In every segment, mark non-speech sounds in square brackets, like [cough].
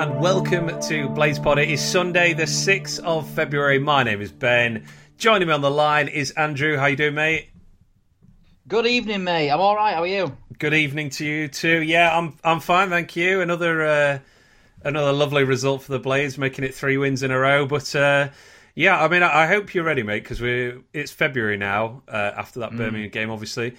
and welcome to Blaze Pod. It is Sunday, the 6th of February. My name is Ben. Joining me on the line is Andrew. How you doing, mate? Good evening, mate. I'm all right. How are you? Good evening to you too. Yeah, I'm I'm fine, thank you. Another uh, another lovely result for the Blades, making it three wins in a row. But uh, yeah, I mean, I, I hope you're ready, mate, because we it's February now uh, after that Birmingham game, obviously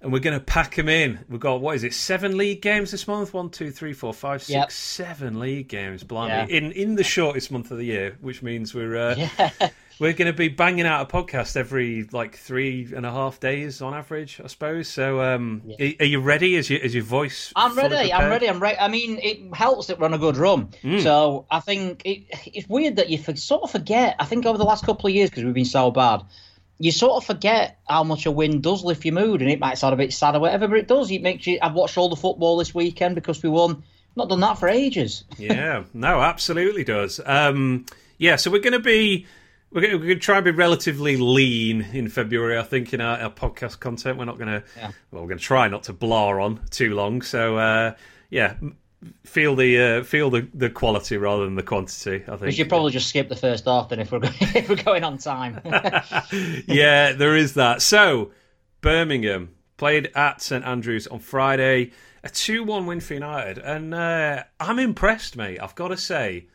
and we're going to pack them in. We've got what is it? Seven league games this month. One, two, three, four, five, six, Yep. seven league games. Blimey, Yeah. in in the shortest month of the year, which means we're uh, Yeah. [laughs] we're going to be banging out a podcast every like three and a half days on average, I suppose. So, um, are, are you ready? Is your is your voice? I'm ready. I'm ready. I'm ready. I mean, it helps that we're on a good run. Mm. So I think it, it's weird that you for, sort of forget. I think over the last couple of years, because we've been so bad, you sort of forget how much a win does lift your mood, and it might sound a bit sad or whatever, but it does. It makes you. I've watched all the football this weekend because we won. Not done that for ages. [laughs] yeah, no, absolutely does. Um, yeah, so we're going to be we're going, to, we're going to try and be relatively lean in February. I think in our, our podcast content, we're not going to. Yeah. Well, we're going to try not to blar on too long. So uh, yeah, feel the uh, feel the, the quality rather than the quantity. I think We should probably just skip the first half then if we're [laughs] going, if we're going on time. [laughs] [laughs] yeah, there is that. So, Birmingham played at St Andrews on Friday, a 2 1 win for United. And uh, I'm impressed, mate. I've got to say,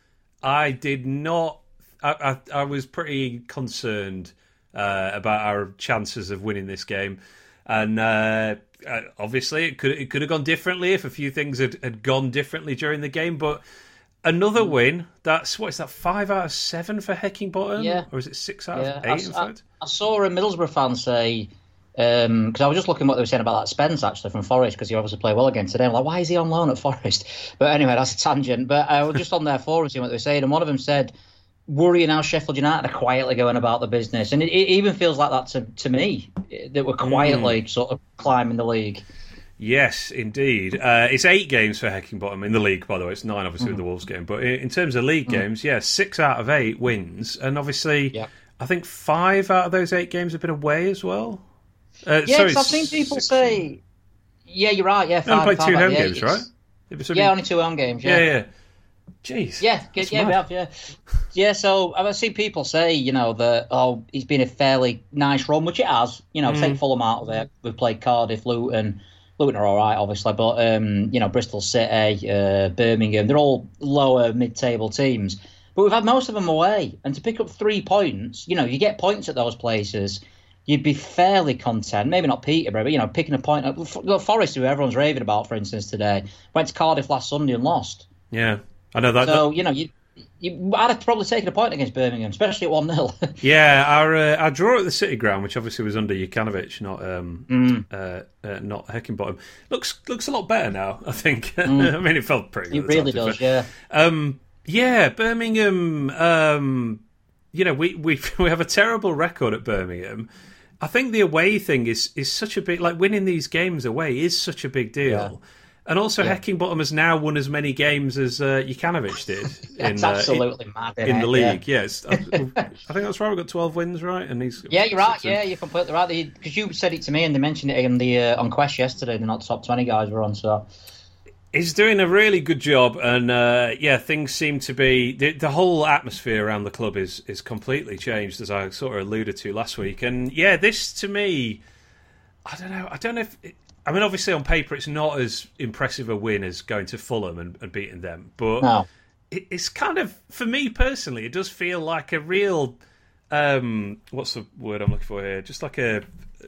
I did not. I, I, I was pretty concerned uh, about our chances of winning this game. And uh, uh, obviously, it could it could have gone differently if a few things had, had gone differently during the game. But another win. That's what is that? Five out of seven for Heckingbottom, Yeah. or is it six out Yeah, of I, eight? in I- fact, I saw a Middlesbrough fan say because I was just looking what they were saying about that Spence actually from Forest because he obviously played well again today. I'm like, why is he on loan at Forest? [laughs] But anyway, that's a tangent. But I was just on their forum seeing what they were saying, and one of them said, "Worrying how Sheffield United are quietly going about the business," and it, it even feels like that to to me that we're quietly sort of climbing the league. Yes, indeed. Uh, it's eight games for Heckingbottom in the league, by the way. It's nine, obviously, with the Wolves game. But in, in terms of league games, yeah, six out of eight wins. And obviously, Yeah. I think five out of those eight games have been away as well. Uh, Yeah, I've seen people six- say, "Yeah, you're right. Yeah, They only five, played five two home the games, eight. right? Yeah, only two home games. yeah, yeah. Jeez. Yeah, yeah, we mad. have, yeah, yeah. So I've seen people say, you know, that oh, it's been a fairly nice run, which it has. You know, Mm. take Fulham out of it. We've played Cardiff, Luton. Luton are all right, obviously, but um, you know, Bristol City, uh, Birmingham, they're all lower mid-table teams. But we've had most of them away, and to pick up three points, you know, you get points at those places. You'd be fairly content. Maybe not Peterborough, but you know, picking a point. F- Forest, who everyone's raving about, for instance, today went to Cardiff last Sunday and lost. Yeah. I know that. So you know, you, you I'd have probably taken a point against Birmingham, especially at one 0 [laughs] Yeah, our uh, our draw at the City Ground, which obviously was under Jokanovic, not um, Mm. uh, uh, not Heckingbottom, looks looks a lot better now. I think. [laughs] I mean, it felt pretty. It good at the really time, to be does, yeah. Um, yeah, Birmingham. Um, you know, we we [laughs] we have a terrible record at Birmingham. I think the away thing is is such a big like winning these games away is such a big deal. And also, Heckingbottom has now won as many games as uh, Jokanovic did. [laughs] That's in, uh, absolutely mad. in, the it? Yeah. league. Yes, I, I think that's right. We've got twelve wins, right? And he's Yeah, you're right. Yeah, you're completely right. Because you said it to me, and they mentioned it in the uh, on Quest yesterday. The not top twenty guys were on. So he's doing a really good job, and uh, yeah, things seem to be the, the whole atmosphere around the club is is completely changed, as I sort of alluded to last week. And yeah, this to me, I don't know. I don't know if. It, I mean, obviously on paper it's not as impressive a win as going to Fulham and, and beating them, but no, it, it's kind of for me personally, it does feel like a real. Um, what's the word I'm looking for here? Just like a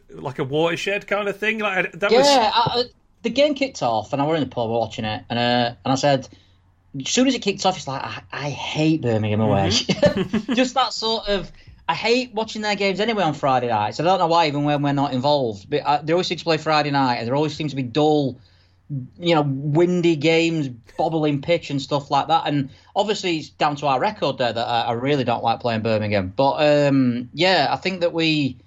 like a watershed kind of thing. Like that was yeah. I, I- the game kicked off, and I were in the pub watching it, and uh, and I said, as soon as it kicked off, it's like I, I hate Birmingham away. Mm-hmm. [laughs] Just that sort of. I hate watching their games anyway on Friday nights. I don't know why, even when we're not involved. But uh, they always seem to play Friday night, and there always seems to be dull, you know, windy games, bobbling pitch and stuff like that. And obviously, it's down to our record there that I, I really don't like playing Birmingham. But um, yeah, I think that we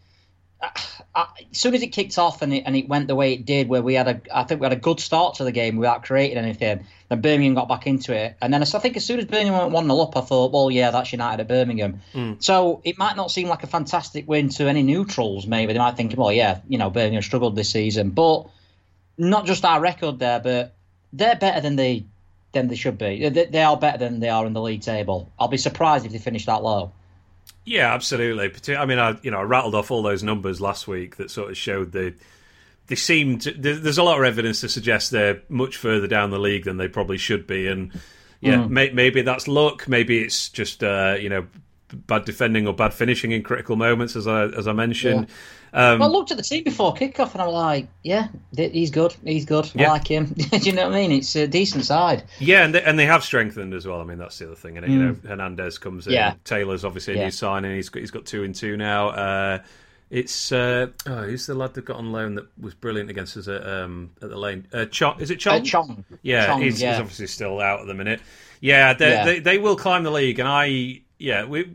as soon as it kicked off and it and it went the way it did, where we had a, I think we had a good start to the game without creating anything. Then Birmingham got back into it, and then I think as soon as Birmingham went one 0 up, I thought, well, yeah, that's United at Birmingham. Hmm. So it might not seem like a fantastic win to any neutrals. Maybe they might think, well, yeah, you know, Birmingham struggled this season, but not just our record there, but they're better than they than they should be. They, they are better than they are in the league table. I'll be surprised if they finish that low. Yeah, absolutely. I mean, I you know I rattled off all those numbers last week that sort of showed the they seemed to. There's a lot of evidence to suggest they're much further down the league than they probably should be, and yeah, mm. may, maybe that's luck. Maybe it's just uh, you know bad defending or bad finishing in critical moments, as I as I mentioned. Yeah. Um, I looked at the team before kickoff and I'm like, yeah, he's good. He's good. Yeah. I like him. [laughs] Do you know what I mean? It's a decent side. Yeah, and they, and they have strengthened as well. I mean, that's the other thing. And mm. you know, Hernandez comes in. Yeah. Taylor's obviously a yeah. new signing. He's got, he's got two and two now. Uh, it's uh, oh, who's the lad that got on loan that was brilliant against us at um, at the lane? Uh, Chong, is it Chong? Uh, Chong. Yeah, Chong, he's, yeah. he's, obviously still out at the minute. Yeah, they, yeah. They, they will climb the league, and I yeah we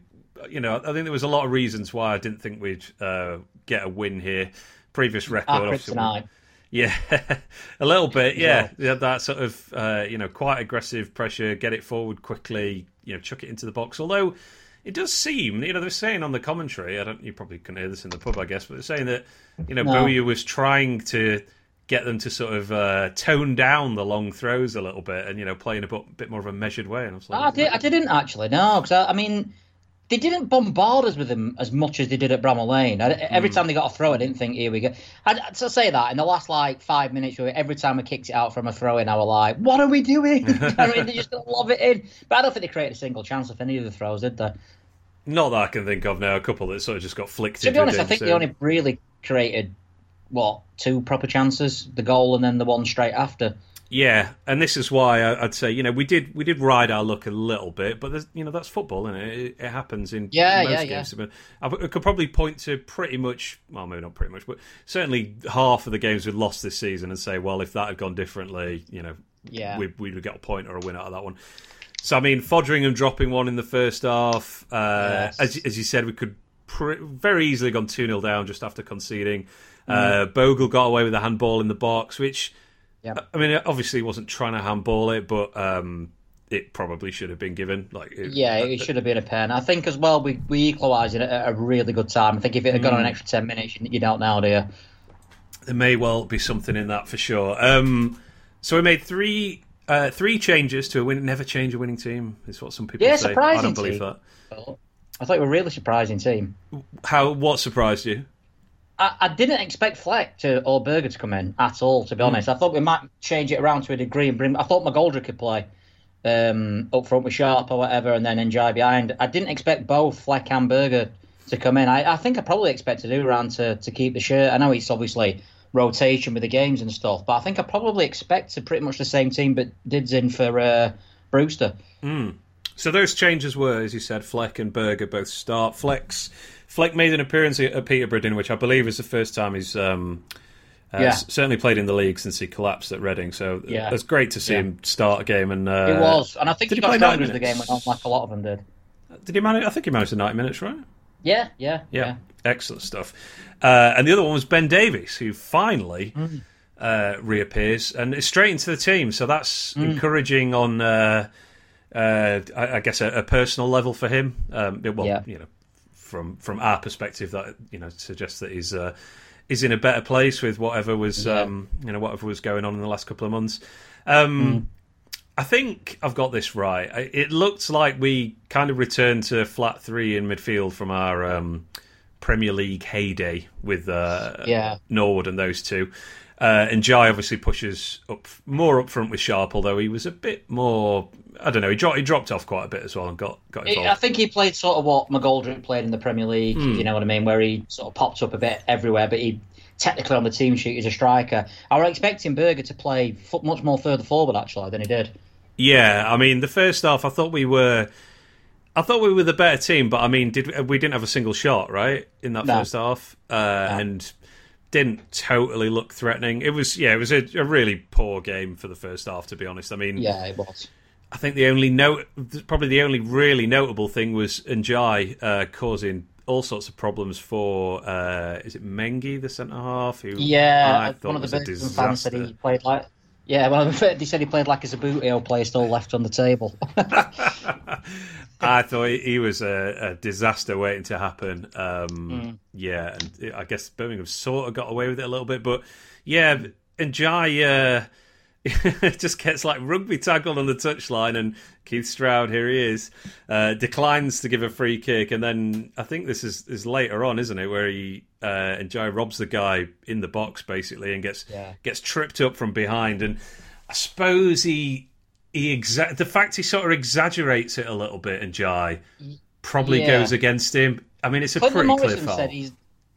you know I think there was a lot of reasons why I didn't think we'd uh, get a win here. Previous record, tonight. Yeah, [laughs] a little bit. Yeah, yeah, that sort of uh, you know quite aggressive pressure, get it forward quickly, you know, chuck it into the box. Although it does seem, you know, they're saying on the commentary. I don't. You probably can hear this in the pub, I guess, but they're saying that you know no. Bowyer was trying to get them to sort of uh, tone down the long throws a little bit, and you know, play in a bit more of a measured way. And I was like, I, did, I didn't actually no, because I, I, mean. They didn't bombard us with them as much as they did at Bramall Lane. I, every mm. time they got a throw, I didn't think, here we go. I, to say that, in the last like five minutes, every time we kicked it out from a throw in, I was like, what are we doing? [laughs] [laughs] I mean, they just love it in. But I don't think they created a single chance of any of the throws, did they? Not that I can think of now. A couple that sort of just got flicked. To be honest, I think they only really created what two proper chances: the goal and then the one straight after. Yeah, and this is why I'd say you know we did we did ride our luck a little bit, but you know that's football, and it? it? it? happens in yeah, most yeah, games. Yeah. I could probably point to pretty much, well, maybe not pretty much, but certainly half of the games we've lost this season, and say, well, if that had gone differently, you know, yeah, we we would get a point or a win out of that one. So I mean, Foderingham dropping one in the first half. Uh, yes. as, as you said, we could pr- very easily gone two 0 down just after conceding. Mm. Uh, Bogle got away with a handball in the box, which yep. I mean, obviously he wasn't trying to handball it, but um, it probably should have been given. Like, it, yeah, it uh, should have been a pen. I think as well we we equalised it at a really good time. I think if it had gone mm. on an extra ten minutes, you, you don't know, do you? There may well be something in that for sure. Um, so we made three uh, three changes to a win. Never change a winning team is what some people yeah, say. Surprising I don't believe team. that. I thought you were a really surprising team. How? What surprised you? I, I, didn't expect Fleck to or Berge to come in at all. To be hmm. honest, mm. I thought we might change it around to a degree and bring. I thought McGoldrick could play um, up front with Sharp or whatever, and then Ndiaye behind. I didn't expect both Fleck and Berge to come in. I, I think I probably expected Uran to to keep the shirt. I know it's obviously rotation with the games and stuff. But I think I probably expected pretty much the same team, but Did's in for uh, Brewster. Mm. So those changes were, as you said, Fleck and Berge both start. Fleck's Fleck made an appearance at Peterborough, in which I believe is the first time he's um, uh, yeah. certainly played in the league since he collapsed at Reading. So yeah. it's great to see yeah. him start a game. And uh, it was, and I think did he, he got started the game like a lot of them did. Did he manage? I think he managed the ninety minutes, right? Yeah, yeah, yeah. yeah. Excellent stuff. Uh, and the other one was Ben Davies, who finally mm. uh, reappears and is straight into the team. So that's mm. encouraging on, uh, uh I, I, guess, a, a, personal level for him. Um, well, yeah. you know, from from our perspective, that you know suggests that he's uh, is in a better place with whatever was yeah. um, you know whatever was going on in the last couple of months. Um, mm. I think I've got this right. It looked like we kind of returned to flat three in midfield from our um, Premier League heyday with uh, yeah. Norwood and those two. Uh, and Jai obviously pushes up more up front with Sharp, although he was a bit more. I don't know. He dropped. He dropped off quite a bit as well and got got involved. I think he played sort of what McGoldrick played in the Premier League. Mm. You know what I mean? Where he sort of popped up a bit everywhere, but he technically on the team sheet is a striker. I was expecting Berge to play much more further forward actually than he did. Yeah, I mean the first half, I thought we were I thought we were the better team, but I mean, did we didn't have a single shot right in that no. first half, uh, no. and didn't totally look threatening. It was yeah, it was a, a, really poor game for the first half. To be honest, I mean, yeah, it was. I think the only note, probably the only really notable thing was Ndiaye uh, causing all sorts of problems for uh, is it Mengi the centre half? Who yeah, one of the best fans said he played like yeah, well, [laughs] they said he played like a Subbuteo player still left on the table. [laughs] I thought he was a, a, disaster waiting to happen. Um, mm. Yeah, and I guess Birmingham sort of got away with it a little bit, but yeah, and Jai, uh, [laughs] just gets like rugby tackled on the touchline, and Keith Stroud, here he is, uh, declines to give a free kick, and then I think this is is later on, isn't it, where he uh, and Jai robs the guy in the box basically and gets Yeah. gets tripped up from behind, and I suppose he he exa- the fact he sort of exaggerates it a little bit, and Jai probably Yeah. goes against him. I mean, it's a Clinton pretty clear Morrison foul. said he's.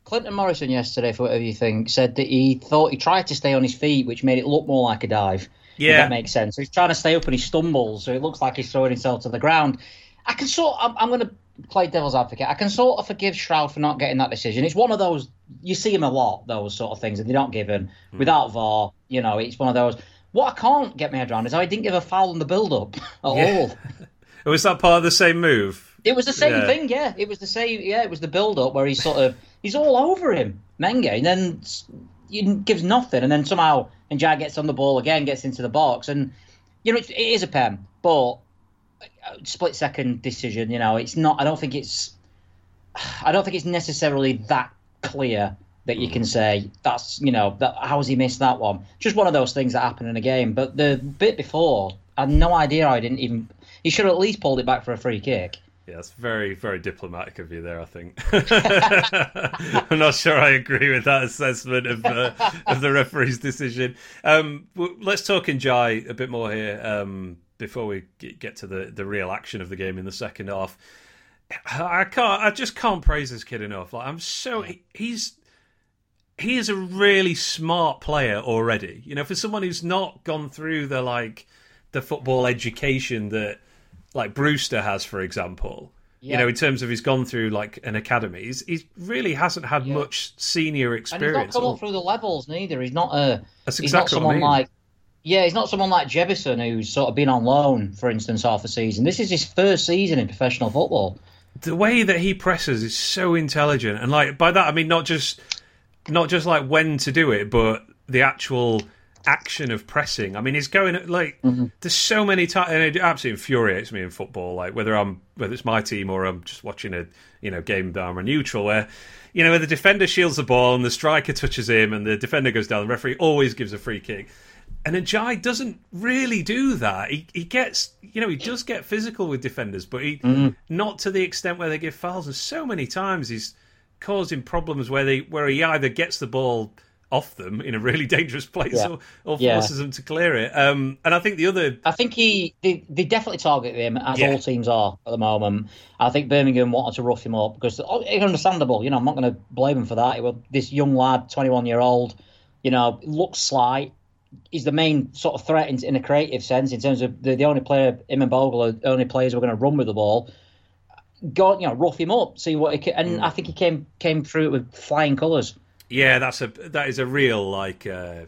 Clinton Morrison yesterday, for whatever you think, said that he thought he tried to stay on his feet, which made it look more like a dive. Yeah. if that makes sense. So he's trying to stay up and he stumbles, so it looks like he's throwing himself to the ground. I can sort. I'm, I'm going to play devil's advocate. I can sort of forgive Stroud for not getting that decision. It's one of those you see him a lot, those sort of things, and they're not given Hmm. without VAR. You know, it's one of those. What I can't get my head around is how he didn't give a foul in the build-up [laughs] at Yeah. all. [laughs] Was that part of the same move? It was the same Yeah. thing, yeah. It was the same, yeah. It was the build-up where he sort of he's all over him, Mengi, and then he gives nothing, and then somehow Ndiaye gets on the ball again, gets into the box, and you know it, it is a pen, but uh, split second decision. You know, it's not. I don't think it's. I don't think it's necessarily that clear that you can hmm. say that's you know that how has he missed that one? Just one of those things that happen in a game. But the bit before, I had no idea. I didn't even. He should have at least pulled it back for a free kick. Yeah, that's very, very diplomatic of you there. I think. [laughs] I'm not sure I agree with that assessment of uh, of the referee's decision. Um, let's talk in Jai a bit more here um, before we get get to the, the real action of the game in the second half. I can't. I just can't praise this kid enough. Like I'm so he- he's he is a really smart player already. You know, for someone who's not gone through the like the football education that like Brewster has, for example. You know, in terms of he's gone through like an academy, he's, he really hasn't had Yeah. much senior experience. And he's not come up through the levels neither. He's not a. That's he's not what I someone mean. like. Yeah, he's not someone like Jebbison who's sort of been on loan, for instance, half a season. This is his first season in professional football. the way that he presses is so intelligent, and like by that I mean not just not just like when to do it, but the actual action of pressing. I mean, he's going like mm-hmm. there's so many times, and it absolutely infuriates me in football. Like whether I'm whether it's my team or I'm just watching a you know game that I'm a neutral, where you know where the defender shields the ball and the striker touches him, and the defender goes down. The referee always gives a free kick. And Ndiaye doesn't really do that. He he gets you know he does get physical with defenders, but he mm-hmm. not to the extent where they give fouls. And so many times he's causing problems where they where he either gets the ball off them in a really [laughs] dangerous place Yeah. or, or Yeah. forces them to clear it. Um, and I think the other I think he they, they definitely target him as Yeah. all teams are at the moment. I think Birmingham wanted to rough him up because oh, it's understandable. You know, I'm not going to blame him for that. Well, this young lad, 21 year old, you know, looks slight. He's the main sort of threat in, in a creative sense in terms of the, the only player, him and Bogle are the only players who are going to run with the ball. Go, you know, rough him up, see what he can, and I think he came came through it with flying colours. Yeah, that's a that is a real like uh,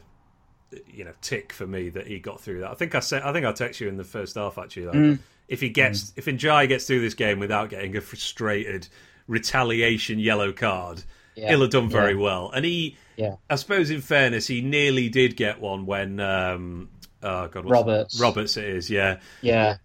you know tick for me that he got through that. I think I said I think I text you in the first half actually. Like, Mm. If he gets if Ndiaye gets through this game without getting a frustrated retaliation yellow card, Yeah, he'll have done very yeah. well. And he, Yeah. I suppose, in fairness, he nearly did get one when um, oh god, Roberts. Roberts it is, yeah Yeah,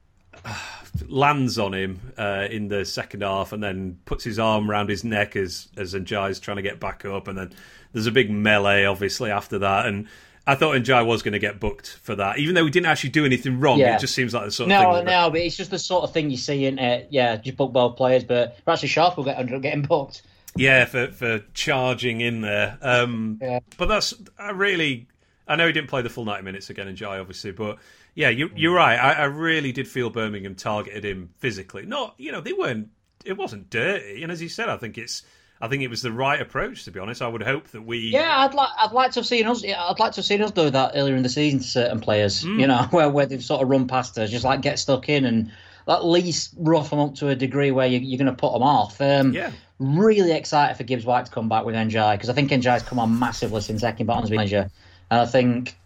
[sighs] [sighs] lands on him uh, in the second half and then puts his arm around his neck as as Ndiaye's trying to get back up and then there's a big melee obviously after that and I thought Ndiaye was going to get booked for that even though he didn't actually do anything wrong Yeah. it just seems like the sort of No, thing that- no, but it's just the sort of thing you see in it. Yeah, just book both players, but actually Sharp will get up getting booked. yeah for for charging in there um Yeah. but that's I really I know he didn't play the full 90 minutes again Ndiaye obviously but yeah you, you're right I, I really did feel Birmingham targeted him physically not you know they weren't it wasn't dirty and as you said I think it's I think it was the right approach to be honest I would hope that we Yeah, I'd like I'd like to have seen us. I'd like to have seen us do that earlier in the season to certain players. Hmm. You know, [laughs] where where they've sort of run past us, just like get stuck in and at least rough them up to a degree where you, you're going to put them off. Um, Yeah. Really excited for Gibbs White to come back with Ndiaye because I think Ndiaye's come on massively since Ekin Barnes manager, and I think.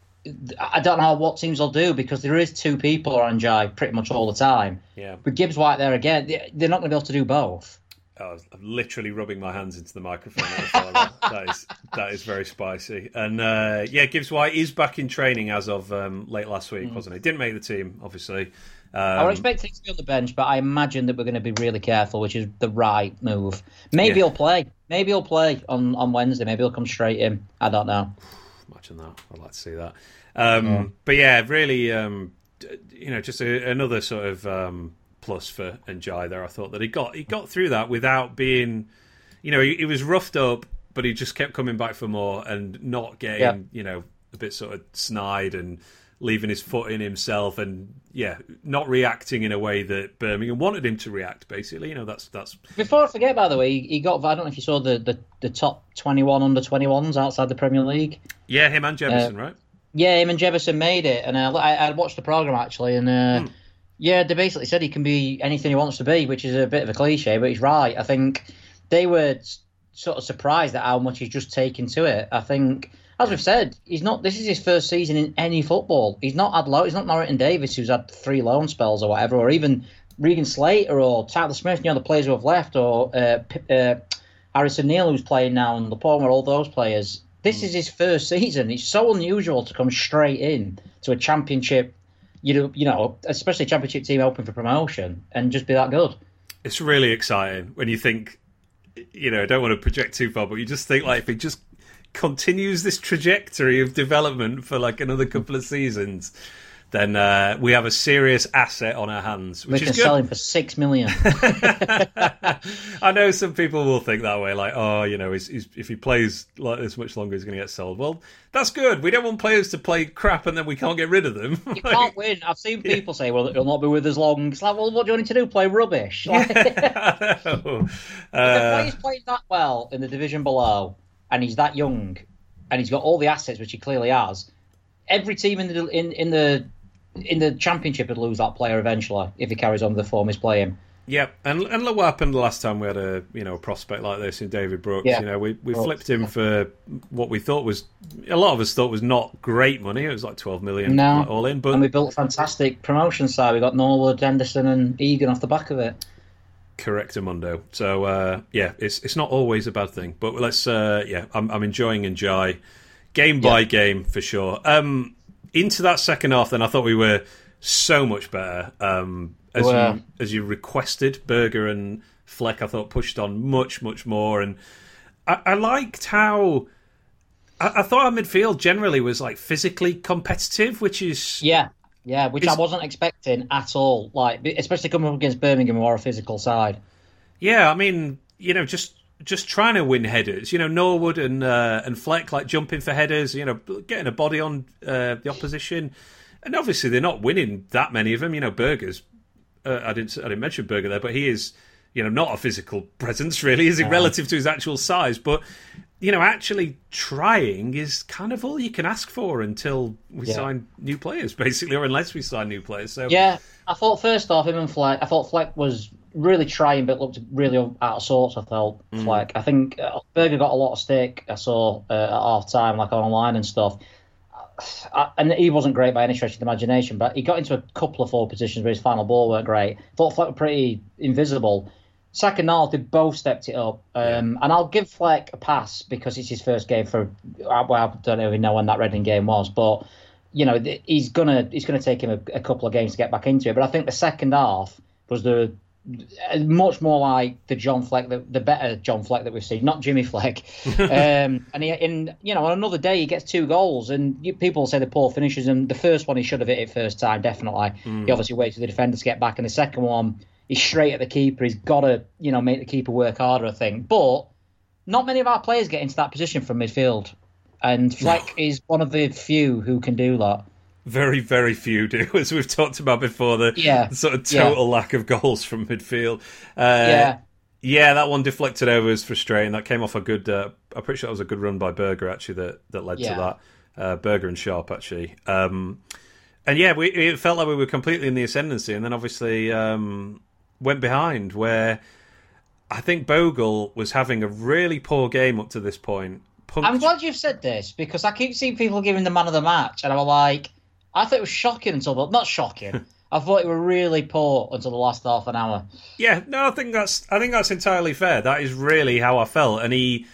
I don't know what teams will do because there is two people on Jai pretty much all the time. Yeah. With Gibbs White there again, they- they're not going to be able to do both. Was I'm literally rubbing my hands into the microphone. at the thought of [laughs] that. is that is very spicy. And uh, yeah, Gibbs White is back in training as of um, late last week, wasn't he? Didn't make the team, obviously. I would Um, expect him to be on the bench, but I imagine that we're going to be really careful, which is the right move. Maybe Yeah. he'll play. Maybe he'll play on, on Wednesday. Maybe he'll come straight in. I don't know. Imagine that. I'd like to see that. Um, yeah. But yeah, really, um, you know, just a, another sort of um, plus for Ndiaye there. I thought that he got he got through that without being, you know, he, he was roughed up, but he just kept coming back for more and not getting, yeah. you know, a bit sort of snide and leaving his foot in himself and yeah, not reacting in a way that Birmingham wanted him to react. Basically, you know, that's that's. Before I forget, by the way, he got. I don't know if you saw the the, the top twenty one under twenty ones outside the Premier League. Yeah, him and Jefferson, uh, right? Yeah, him and Jefferson made it, and uh, I, I watched the program actually, and uh, hmm. yeah, they basically said he can be anything he wants to be, which is a bit of a cliche, but he's right. I think they were sort of surprised at how much he's just taken to it. I think as we've said, he's not. This is his first season in any football. He's not had low. He's not Norrington-Davies, who's had three loan spells or whatever, or even Regan Slater or Tyler Smith. You know, the players who have left, or uh, uh, Harrison Neal, who's playing now, in and Palmer. All those players. This is his first season. It's so unusual to come straight in to a championship. You know, you know, especially a championship team open for promotion, and just be that good. It's really exciting when you think you know, I don't want to project too far, but you just think like if he just continues this trajectory of development for like another couple of seasons, then uh, we have a serious asset on our hands. Which we can is good. sell him for six million. [laughs] I know some people will think that way, like, oh, you know, he's, he's, if he plays like this much longer, he's going to get sold. Well, that's good. We don't want players to play crap and then we can't get rid of them. You [laughs] like, can't win. I've seen people yeah. say, well, he'll not be with us long. It's like, well, what do you want him to do? Play rubbish? Like, [laughs] yeah, uh, if the player's playing that well in the division below and he's that young, and he's got all the assets which he clearly has. Every team in the in, in the in the championship would lose that player eventually if he carries on the form he's playing. Yep, and and look what happened the last time we had a you know a prospect like this in David Brooks. Yeah. You know, we, we Brooks, flipped him for what we thought was a lot of us thought was not great money. It was like twelve million no. like, all in. But and we built a fantastic promotion side. We got Norwood, Henderson, and Egan off the back of it. Correct, Amundo. So uh, yeah, it's it's not always a bad thing, but let's uh, yeah, I'm I'm enjoying Ndiaye game by yeah. game for sure. Um, into that second half, then I thought we were so much better. Um, as you as you requested, Berger and Fleck, I thought pushed on much much more, and I, I liked how. I, I thought our midfield generally was like physically competitive, which is yeah, yeah, which it's, I wasn't expecting at all. Like, especially coming up against Birmingham, who are a physical side. Yeah, I mean, you know, just just trying to win headers. You know, Norwood and uh, and Fleck like jumping for headers. You know, getting a body on uh, the opposition, and obviously they're not winning that many of them. You know, Burgers. Uh, I didn't I didn't mention Berge there, but he is you know not a physical [laughs] presence really, is it relative to his actual size? But you know, actually trying is kind of all you can ask for until we yeah. sign new players, [laughs] basically, or unless we sign new players. So yeah, I thought first off, him and Fleck, I thought Fleck was really trying, but looked really out of sorts. I felt mm. Fleck. I think uh, Berge got a lot of stick. I saw uh, at half time, like online and stuff. I, and he wasn't great by any stretch of the imagination, but he got into a couple of forward positions where his final ball weren't great. Thought Fleck was pretty invisible. Second half, they both stepped it up. Um, and I'll give Fleck a pass because it's his first game for. Well, I don't even know when that Reading game was, but you know he's gonna he's gonna take him a, a, couple of games to get back into it. But I think the second half was the much more like the John Fleck, the, the better John Fleck that we've seen, not Jimmy Fleck. [laughs] um, and he, in you know, on another day he gets two goals, and you, people say the poor finishes. And the first one he should have hit it first time, definitely. Mm. He obviously waits for the defender to get back, and the second one he's straight at the keeper. He's got to, you know, make the keeper work harder, I think. But not many of our players get into that position from midfield. And Fleck no. is one of the few who can do that. Very, very few do, [laughs] as we've talked about before. The, yeah. sort of total yeah. lack of goals from midfield. Uh, yeah. Yeah, that one deflected over was frustrating. That came off a good. Uh, I'm pretty sure that was a good run by Berge actually that that led yeah. to that. Uh, Berge and Sharp actually. Um, and yeah, we, it felt like we were completely in the ascendancy, and then obviously um, went behind where I think Bogle was having a really poor game up to this point. I'm glad you've said this because I keep seeing people giving the man of the match, and I'm like, I thought it was shocking until, but not shocking. [laughs] I thought it were really poor until the last half an hour. Yeah, no, I think that's I think that's entirely fair. That is really how I felt, and he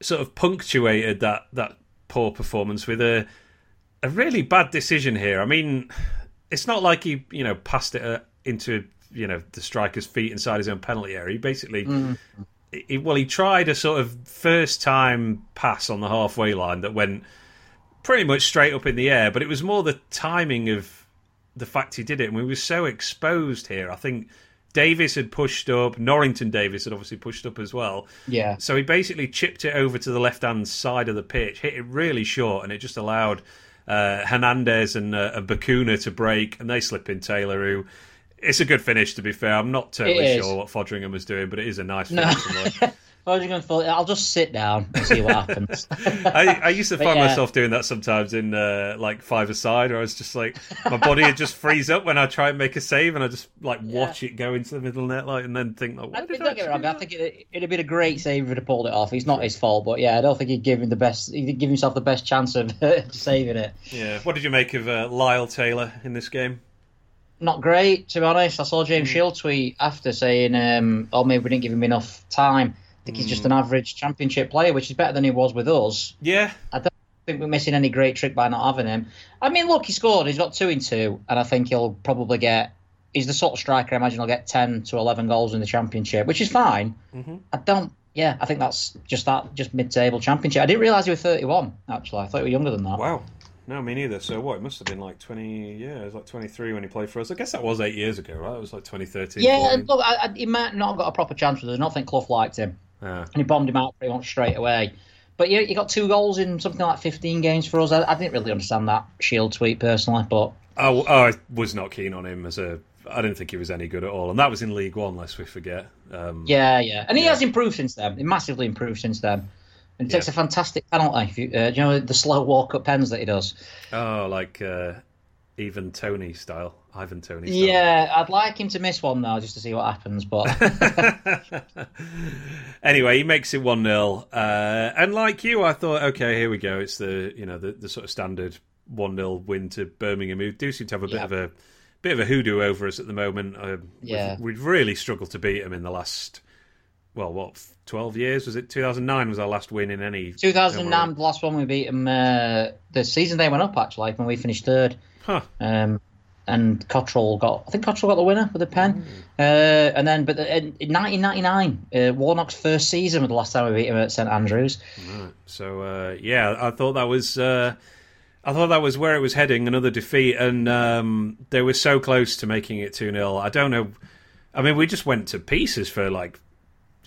sort of punctuated that that poor performance with a a really bad decision here. I mean, it's not like he you know passed it uh, into you know the striker's feet inside his own penalty area. He basically, mm. he, well, he tried a sort of first time pass on the halfway line that went pretty much straight up in the air. But it was more the timing of the fact he did it, and we were so exposed here. I think Davis had pushed up, Norrington-Davies had obviously pushed up as well. Yeah. So he basically chipped it over to the left hand side of the pitch, hit it really short, and it just allowed uh, Hernandez and, uh, and Bacuna to break, and they slip in Taylor, who. It's a good finish, to be fair. I'm not totally sure what Foderingham was doing, but it is a nice finish. No. [laughs] I'll just sit down and see what happens. [laughs] I, I, used to find yeah. myself doing that sometimes in uh, like five aside, or I was just like my body would just freeze up when I try and make a save, and I just like watch yeah. it go into the middle net, like, and then think, like, I, don't get wrong. I think it, would have been a great save if he'd have pulled it off. It's not his fault, but yeah, I don't think he'd give him the best. He'd give himself the best chance of [laughs] saving it. Yeah. What did you make of uh, Lyle Taylor in this game? Not great, to be honest. I saw James mm. Shield tweet after saying, um, "Oh, maybe we didn't give him enough time." I think he's just an hmm. average championship player, which is better than he was with us. Yeah. I don't think we're missing any great trick by not having him. I mean, look, he scored. He's got two in two, and I think he'll probably get. He's the sort of striker I imagine he'll get ten to eleven goals in the championship, which is fine. Mm-hmm. I don't. Yeah, I think that's just that, just mid-table championship. I didn't realise he was thirty-one. Actually, I thought he was younger than that. Wow. No, me neither. So what? It must have been like twenty. Yeah, it was like twenty-three when he played for us. I guess that was eight years ago, right? It was like twenty thirteen. Yeah, and look, I, I, he might not have got a proper chance with us. I don't think Clough liked him. And he bombed him out pretty much straight away. But yeah, he got two goals in something like 15 games for us. I, I didn't really understand that Shield tweet personally, but I, I, was not keen on him as a. I didn't think he was any good at all, and that was in League One, lest we forget. Um, yeah, yeah, and he yeah. has improved since then. He massively improved since then. And he takes yeah. a fantastic penalty. You, uh, do you know the slow walk up pens that he does? Oh, like uh, Ivan Toney style. Ivan Toney. Style. Yeah, I'd like him to miss one now just to see what happens. But [laughs] anyway, he makes it one 0 uh, and like you, I thought, okay, here we go. It's the you know the, the sort of standard one 0 win to Birmingham, who do seem to have a bit of a bit of a hoodoo over us at the moment. Uh, yeah, we've, we've, really struggled to beat them in the last. Well, what twelve years was it? Two thousand nine was our last win in any. Two thousand nine, the last one we beat them. Uh, the season they went up actually when we finished third. Huh. Um, and Cotterill got I think Cotterill got the winner with a pen. Mm. Uh, and then, but in, in 1999, uh, Warnock's first season was the last time we beat him at St Andrews. Right. So uh, yeah, I thought that was. Uh, I thought that was where it was heading, another defeat, and um, they were so close to making it 2 0. I don't know. I mean, we just went to pieces for like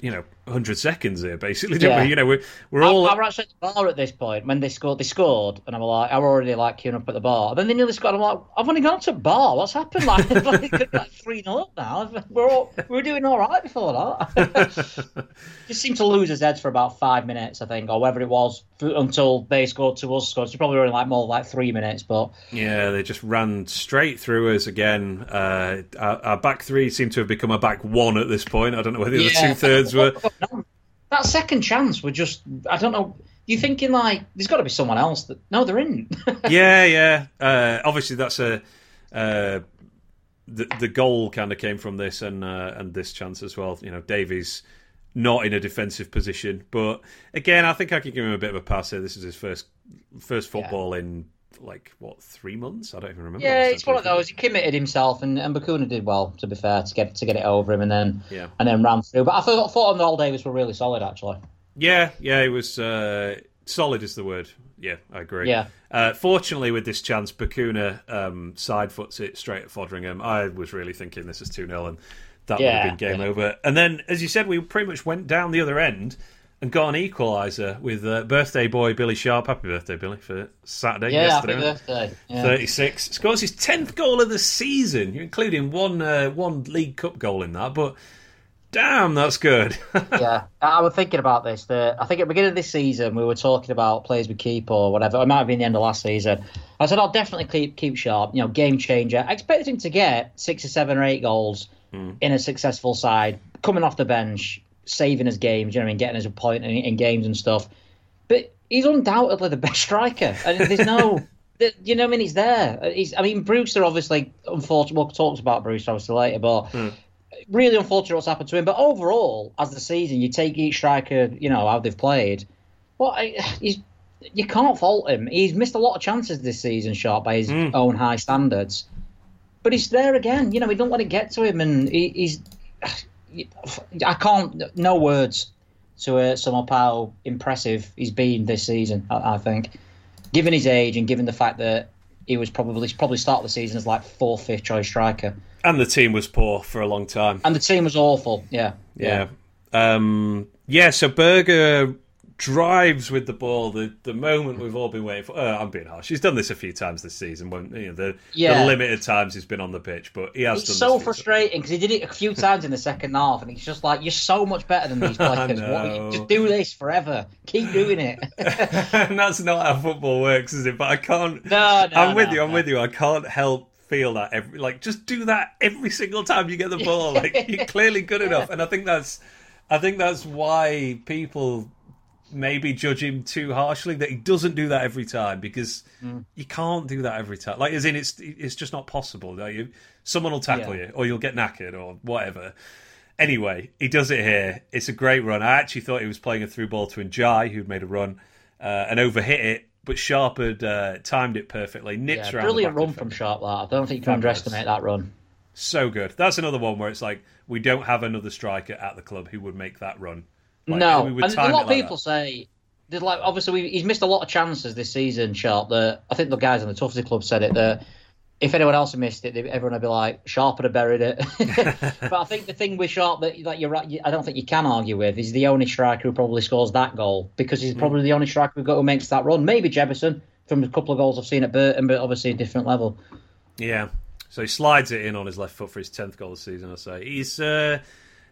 you know, hundred seconds here, basically, don't yeah. we? You know, we're we're all. I, I actually at the bar at this point when they scored. They scored, and I'm like, I'm already like queuing up at the bar. And then they nearly scored. I'm like, I've only gone to bar. What's happened? Like, [laughs] like, like three 0 now. We're all we were doing all right before that. [laughs] Just seemed to lose his heads for about five minutes, I think, or whatever it was, until they scored to us. Scored. So probably only like more like three minutes, but yeah, they just ran straight through us again. Uh, our, our, back three seemed to have become a back one at this point. I don't know whether the yeah. two thirds were. [laughs] That second chance were just, I don't know. You're thinking like there's got to be someone else that no, they're in. [laughs] yeah, yeah. Uh, obviously, that's a uh, the the goal kind of came from this and uh, and this chance as well. You know, Davies not in a defensive position, but again, I think I could give him a bit of a pass here. This is his first first football yeah. in like what three months? I don't even remember. Yeah, it's one of those. He committed himself, and, and Bacuna did well. To be fair, to get to get it over him, and then yeah. and then ran through. But I thought, thought on the All Davis were really solid, actually. Yeah, yeah, it was uh, solid. Is the word? Yeah, I agree. Yeah. Uh, fortunately, with this chance, Bacuna um, side foots it straight at Foderingham. I was really thinking this is two 0 and that yeah, would have been game yeah. over. And then, as you said, we pretty much went down the other end and got an equaliser with uh, birthday boy Billy Sharp. Happy birthday, Billy, for Saturday. Yeah, yesterday, happy birthday. Yeah. 36. Scores his 10th goal of the season, including one uh, one League Cup goal in that. But damn, that's good. [laughs] yeah, I was thinking about this. The, I think at the beginning of this season, we were talking about players we keep or whatever. It might have been the end of last season. I said, I'll definitely keep, keep Sharp, you know, game changer. I expected him to get six or seven or eight goals mm. in a successful side, coming off the bench saving his games, you know, I mean, getting a point in, in games and stuff. But he's undoubtedly the best striker, and there's no. [laughs] you know, I mean, he's there. He's, I mean, Brewster obviously, unfortunately, we'll talk about Brewster obviously later, but mm. really unfortunate what's happened to him. But overall, as the season, you take each striker, you know, how they've played. Well, he's you can't fault him. He's missed a lot of chances this season, Sharp, by his mm. own high standards. But he's there again. You know, we don't let it get to him, and he, he's I can't. No words to uh, sum up how impressive he's been this season. I, I think. given his age and given the fact that he was probably probably start the season as like fourth, fifth choice striker. And the team was poor for a long time. And the team was awful. Yeah. Yeah. Yeah. Um, yeah so Berge drives with the ball the, the moment we've all been waiting for. Uh, I'm being harsh. He's done this a few times this season. When you know the, yeah. the limited times he's been on the pitch, but he has. Done. It's so frustrating because he did it a few times in the second half, and he's just like, "You're so much better than these [laughs] players. what, just do this forever. Keep doing it." [laughs] and that's not how football works, is it? But I can't. No, no. I'm with no, you. I'm with you. I can't help feel that every like just do that every single time you get the ball. Like you're clearly good [laughs] enough, and I think that's. I think that's why people maybe judge him too harshly that he doesn't do that every time because mm. you can't do that every time. Like, as in, it's it's just not possible. You, someone will tackle yeah. you, or you'll get knackered, or whatever. Anyway, he does it here. It's a great run. I actually thought he was playing a through ball to Ndiaye, who'd made a run uh, and overhit it, but Sharp had uh, timed it perfectly. Nips yeah, brilliant run from Sharp. That I don't think you can underestimate that run. So good. That's another one where it's like we don't have another striker at the club who would make that run. Like, no, and a lot of people that. say like obviously we, he's missed a lot of chances this season. Sharp. That I think the guys in the Toughsy club said it that if anyone else had missed it, everyone would be like Sharp would have buried it. [laughs] [laughs] but I think the thing with Sharp that, that you're right, I don't think you can argue with is the only striker who probably scores that goal because he's hmm. probably mm. the only striker we've got who makes that run. Maybe Jebbison from a couple of goals I've seen at Burton, but obviously a different level. Yeah. So he slides it in on his left foot for his tenth goal of the season. I say he's. Uh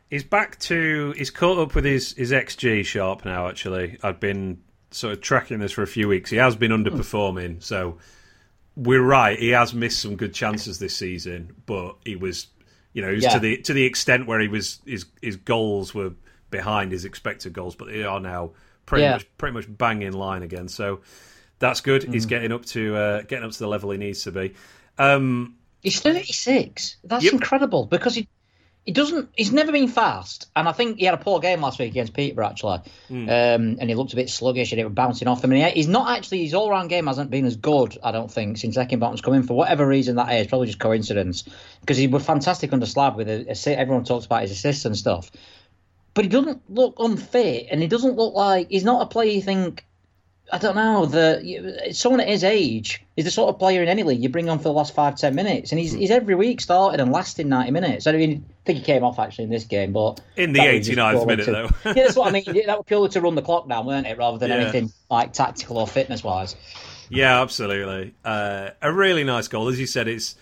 he's back to he's caught up with his his xG sharp now. Actually, I've been sort of tracking this for a few weeks. He has been underperforming, so we're right. He has missed some good chances this season, but he was, you know, yeah. to the to the extent where he was his his goals were behind his expected goals, but they are now pretty yeah. much pretty much bang in line again. So that's good. Mm. He's getting up to uh, getting up to the level he needs to be. Um, He's 36. That's yep. incredible because he he doesn't. He's never been fast, and I think he had a poor game last week against Peterborough actually, mm. um, and he looked a bit sluggish and it was bouncing off him. And he, he's not actually his all round game hasn't been as good, I don't think, since Heckingbottom's come in for whatever reason that is. Probably just coincidence because he was fantastic under Slab with a, a, everyone talks about his assists and stuff, but he doesn't look unfit, and he doesn't look like he's not a player you think I don't know. The someone at his age is the sort of player in any league you bring on for the last five ten minutes, and he's he's every week started and lasting ninety minutes. I mean, I think he came off actually in this game, but in the 89th minute though. [laughs] yeah, that's what I mean. That was purely to run the clock down, weren't it, rather than yeah. anything like tactical or fitness wise. Yeah, absolutely. Uh, a really nice goal, as you said. It's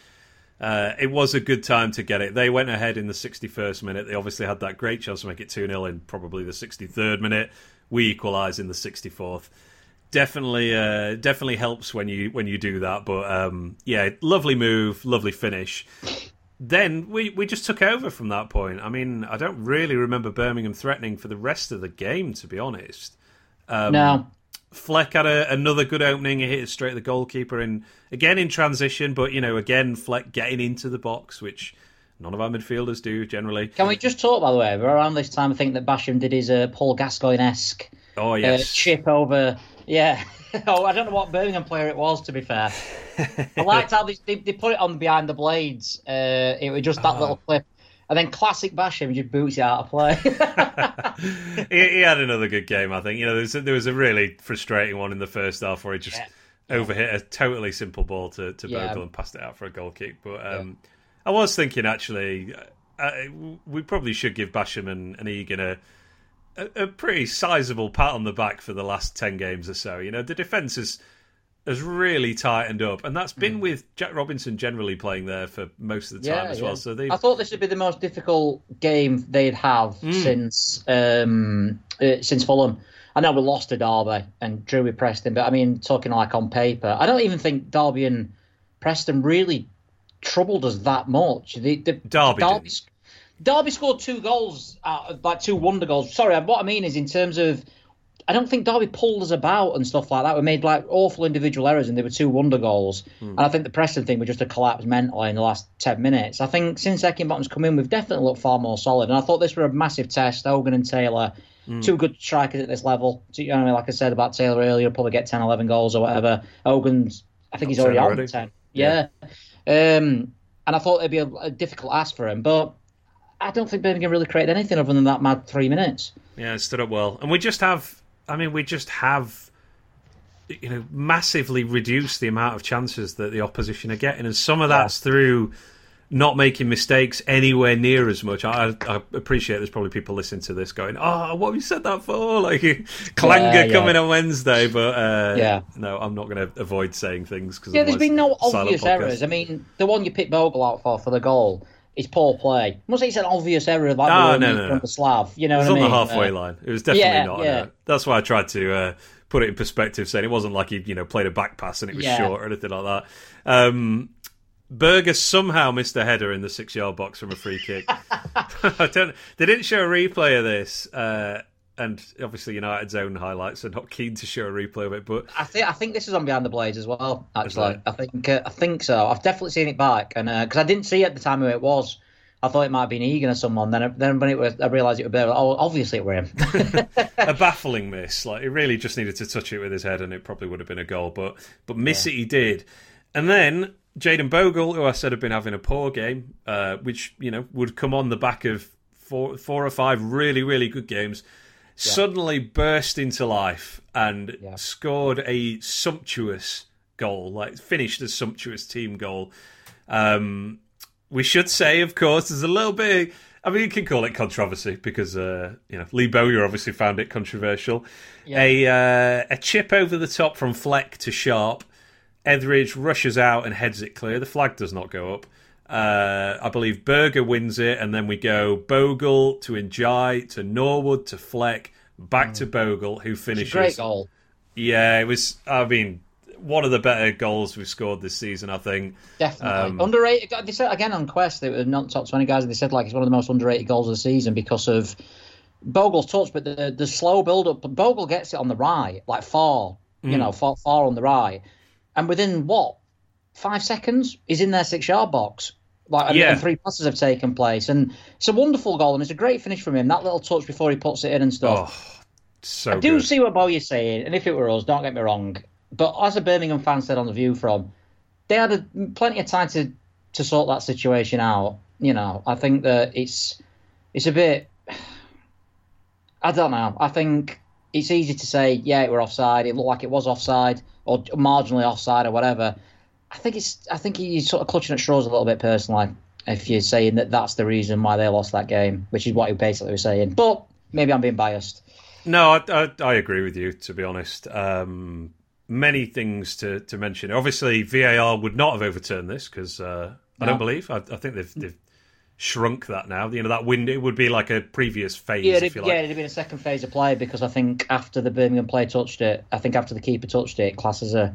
uh, it was a good time to get it. They went ahead in the 61st minute. They obviously had that great chance to make it 2 0 in probably the 63rd minute. We equalised in the 64th definitely uh, definitely helps when you when you do that. But um, yeah, lovely move, lovely finish. Then we, we just took over from that point. I mean, I don't really remember Birmingham threatening for the rest of the game, to be honest. Um, no. Fleck had a, another good opening. He hit it straight at the goalkeeper, and again in transition. But you know, again Fleck getting into the box, which none of our midfielders do generally. Can we just talk, by the way? Around this time, I think that Basham did his uh, Paul Gascoigne esque oh yes uh, chip over yeah. [laughs] oh, I don't know what Birmingham player it was. To be fair, I liked how they, they, they put it on behind the blades. Uh, it was just that little ah. clip, and then classic Basham just boots it out of play. [laughs] he, he, had another good game, I think. You know, there was, a, there was a really frustrating one in the first half where he just yeah. overhit a totally simple ball to to yeah. Bogle and passed it out for a goal kick. But um, yeah. I was thinking actually, uh, we probably should give Basham and, and Egan a a, a pretty sizable pat on the back for the last 10 games or so. You know, the defence has, has really tightened up, and that's been mm. with Jack Robinson generally playing there for most of the time yeah, as well. So I thought this would be the most difficult game they'd have mm. since um, uh, since Fulham. I know we lost to Derby and drew with Preston, but I mean, talking like on paper, I don't even think Derby and Preston really troubled us that much. The, the Derby, Derby Derby scored two goals, uh, like two wonder goals. Sorry, what I mean is in terms of, I don't think Derby pulled us about and stuff like that. We made like awful individual errors, and they were two wonder goals. Hmm. And I think the Preston thing was just a collapse mentally in the last ten minutes. I think since Heckingbottom's come in, we've definitely looked far more solid. And I thought this were a massive test. Hogan and Taylor, hmm. two good strikers at this level. You know, I mean, like I said about Taylor earlier, probably get 10, 11 goals or whatever. Hogan's, I think he's already, already on ten. Yeah. yeah. Um, and I thought it'd be a, a difficult ask for him, but I don't think Birmingham really created anything other than that mad three minutes. Yeah, it stood up well, and we just have. I mean, we just have you know massively reduced the amount of chances that the opposition are getting, and some of that's through not making mistakes anywhere near as much. I, I, appreciate there's probably people listening to this going, "Oh, what have you said that for?" [laughs] Like clanger yeah, yeah. coming on Wednesday, but uh, yeah, no, I'm not going to avoid saying things because yeah, there's been no obvious errors. I mean, the one you picked Bogle out for for the goal is poor play. I'm not saying it's an obvious error like oh, no, no, no. from Slav. You know, it was on I mean? the halfway uh, line. It was definitely yeah, not. Yeah. That's why I tried to uh, put it in perspective, saying it wasn't like he you know played a back pass and it was yeah. short or anything like that. Um, Berge somehow missed a header in the six yard box from a free kick. [laughs] [laughs] I don't. They didn't show a replay of this. Uh, and obviously United's own highlights are not keen to show a replay of it. But I think I think this is on Behind the Blades as well. Actually, I think uh, I think so. I've definitely seen it back, and because uh, I didn't see at the time who it was, I thought it might have been Egan or someone. Then then when it was, I realised it was Bale. Oh, obviously it were him. [laughs] [laughs] a baffling miss. Like he really just needed to touch it with his head, and it probably would have been a goal. But but miss yeah. it he did, and then. Jaden Bogle, who I said had been having a poor game, uh, which you know would come on the back of four, four or five really, really good games, suddenly burst into life and scored a sumptuous goal, like finished a sumptuous team goal. Um, we should say, of course, there's a little bit. I mean, you can call it controversy because uh, you know Lee Bowyer obviously found it controversial. Yeah. A uh, a chip over the top from Fleck to Sharp. Etheridge rushes out and heads it clear. The flag does not go up. Uh, I believe Berge wins it, and then we go Bogle to Ndiaye to Norwood to Fleck back mm. to Bogle, who finishes. great goal. Yeah, it was. I mean, one of the better goals we've scored this season. I think definitely um, underrated. They said again on Quest they were not top twenty guys, and they said like it's one of the most underrated goals of the season because of Bogle's touch, but the the slow build up. Bogle gets it on the right, like far, mm. you know, far, far on the right, and within what five seconds, he's in their six yard box. Like and, yeah. and three passes have taken place, and it's a wonderful goal, and it's a great finish from him. That little touch before he puts it in and stuff. Oh, so I do good. see what Bowyer's saying, and if it were us, don't get me wrong, but as a Birmingham fan said on the View from, they had a, plenty of time to to sort that situation out. You know, I think that it's it's a bit. [sighs] I don't know. I think it's easy to say, yeah, it were offside. It looked like it was offside or marginally offside or whatever. I think it's. I think he's sort of clutching at straws a little bit personally. If you're saying that that's the reason why they lost that game, which is what he basically was saying. But maybe I'm being biased. No, I, I, I agree with you. To be honest, um, many things to, to mention. Obviously, VAR would not have overturned this because uh, I don't believe. I, I think they've, they've shrunk that now. You know that window would be like a previous phase. Yeah, it'd, yeah, it'd have been a second phase of play because I think after the Birmingham player touched it, I think after the keeper touched it, classes a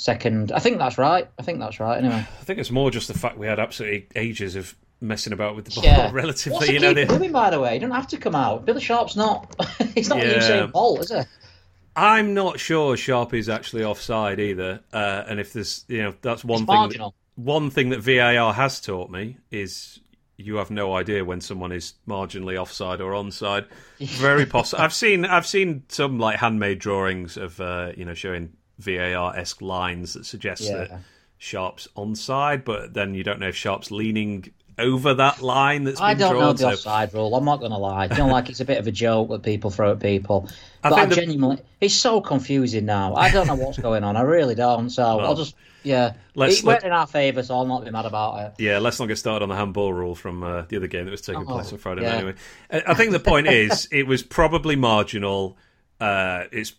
second. I think that's right. I think that's right. Anyway, I think it's more just the fact we had absolutely ages of messing about with the ball. Yeah. [laughs] Relatively, What's you know, doing by the way. You don't have to come out. Billy Sharp's not. [laughs] he's not yeah. Usain Bolt, is it? I'm not sure Sharp is actually offside either. Uh, and if there's, you know, that's one it's thing. Marginal. That, one thing that VAR has taught me is you have no idea when someone is marginally offside or onside. [laughs] Very possible. I've seen I've seen some like handmade drawings of uh, you know showing VAR esque lines that suggest yeah. that Sharp's onside, but then you don't know if Sharp's leaning over that line that's I don't drawn, know the so... offside rule. I'm not going to lie. I don't like it's a bit of a joke that people throw at people. But I, I the... genuinely, it's so confusing now. I don't know what's going on. I really don't. So well, I'll just, yeah. Let's, it went in our favour, so I'll not be mad about it. Yeah, let's not get started on the handball rule from uh, the other game that was taking oh, place on Friday yeah. Anyway, I think the point is, [laughs] it was probably marginal. Uh, it's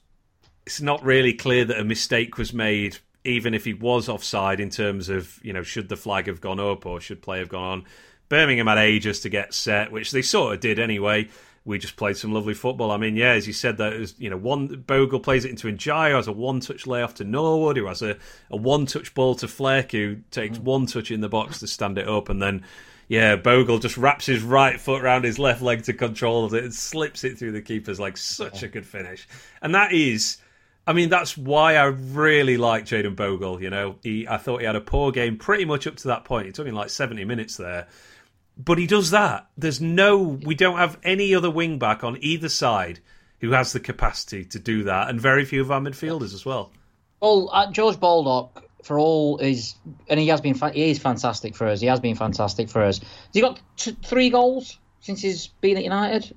it's not really clear that a mistake was made, even if he was offside in terms of you know should the flag have gone up or should play have gone on. Birmingham had ages to get set, which they sort of did anyway. We just played some lovely football. I mean, yeah, as you said, that was you know one Bogle plays it into Ndiaye, who has a one-touch layoff to Norwood, who has a, a one-touch ball to Fleck, who takes mm. one touch in the box to stand it up, and then yeah, Bogle just wraps his right foot around his left leg to control it and slips it through the keeper's like such a good finish. And that is I mean, that's why I really like Jaden Bogle. You know, he, I thought he had a poor game pretty much up to that point. It took him like 70 minutes there. But he does that. There's no, we don't have any other wing back on either side who has the capacity to do that, and very few of our midfielders as well. Well, uh, George Baldock, for all his, and he has been, he is fantastic for us. He has been fantastic for us. Has he got t- three goals since he's been at United?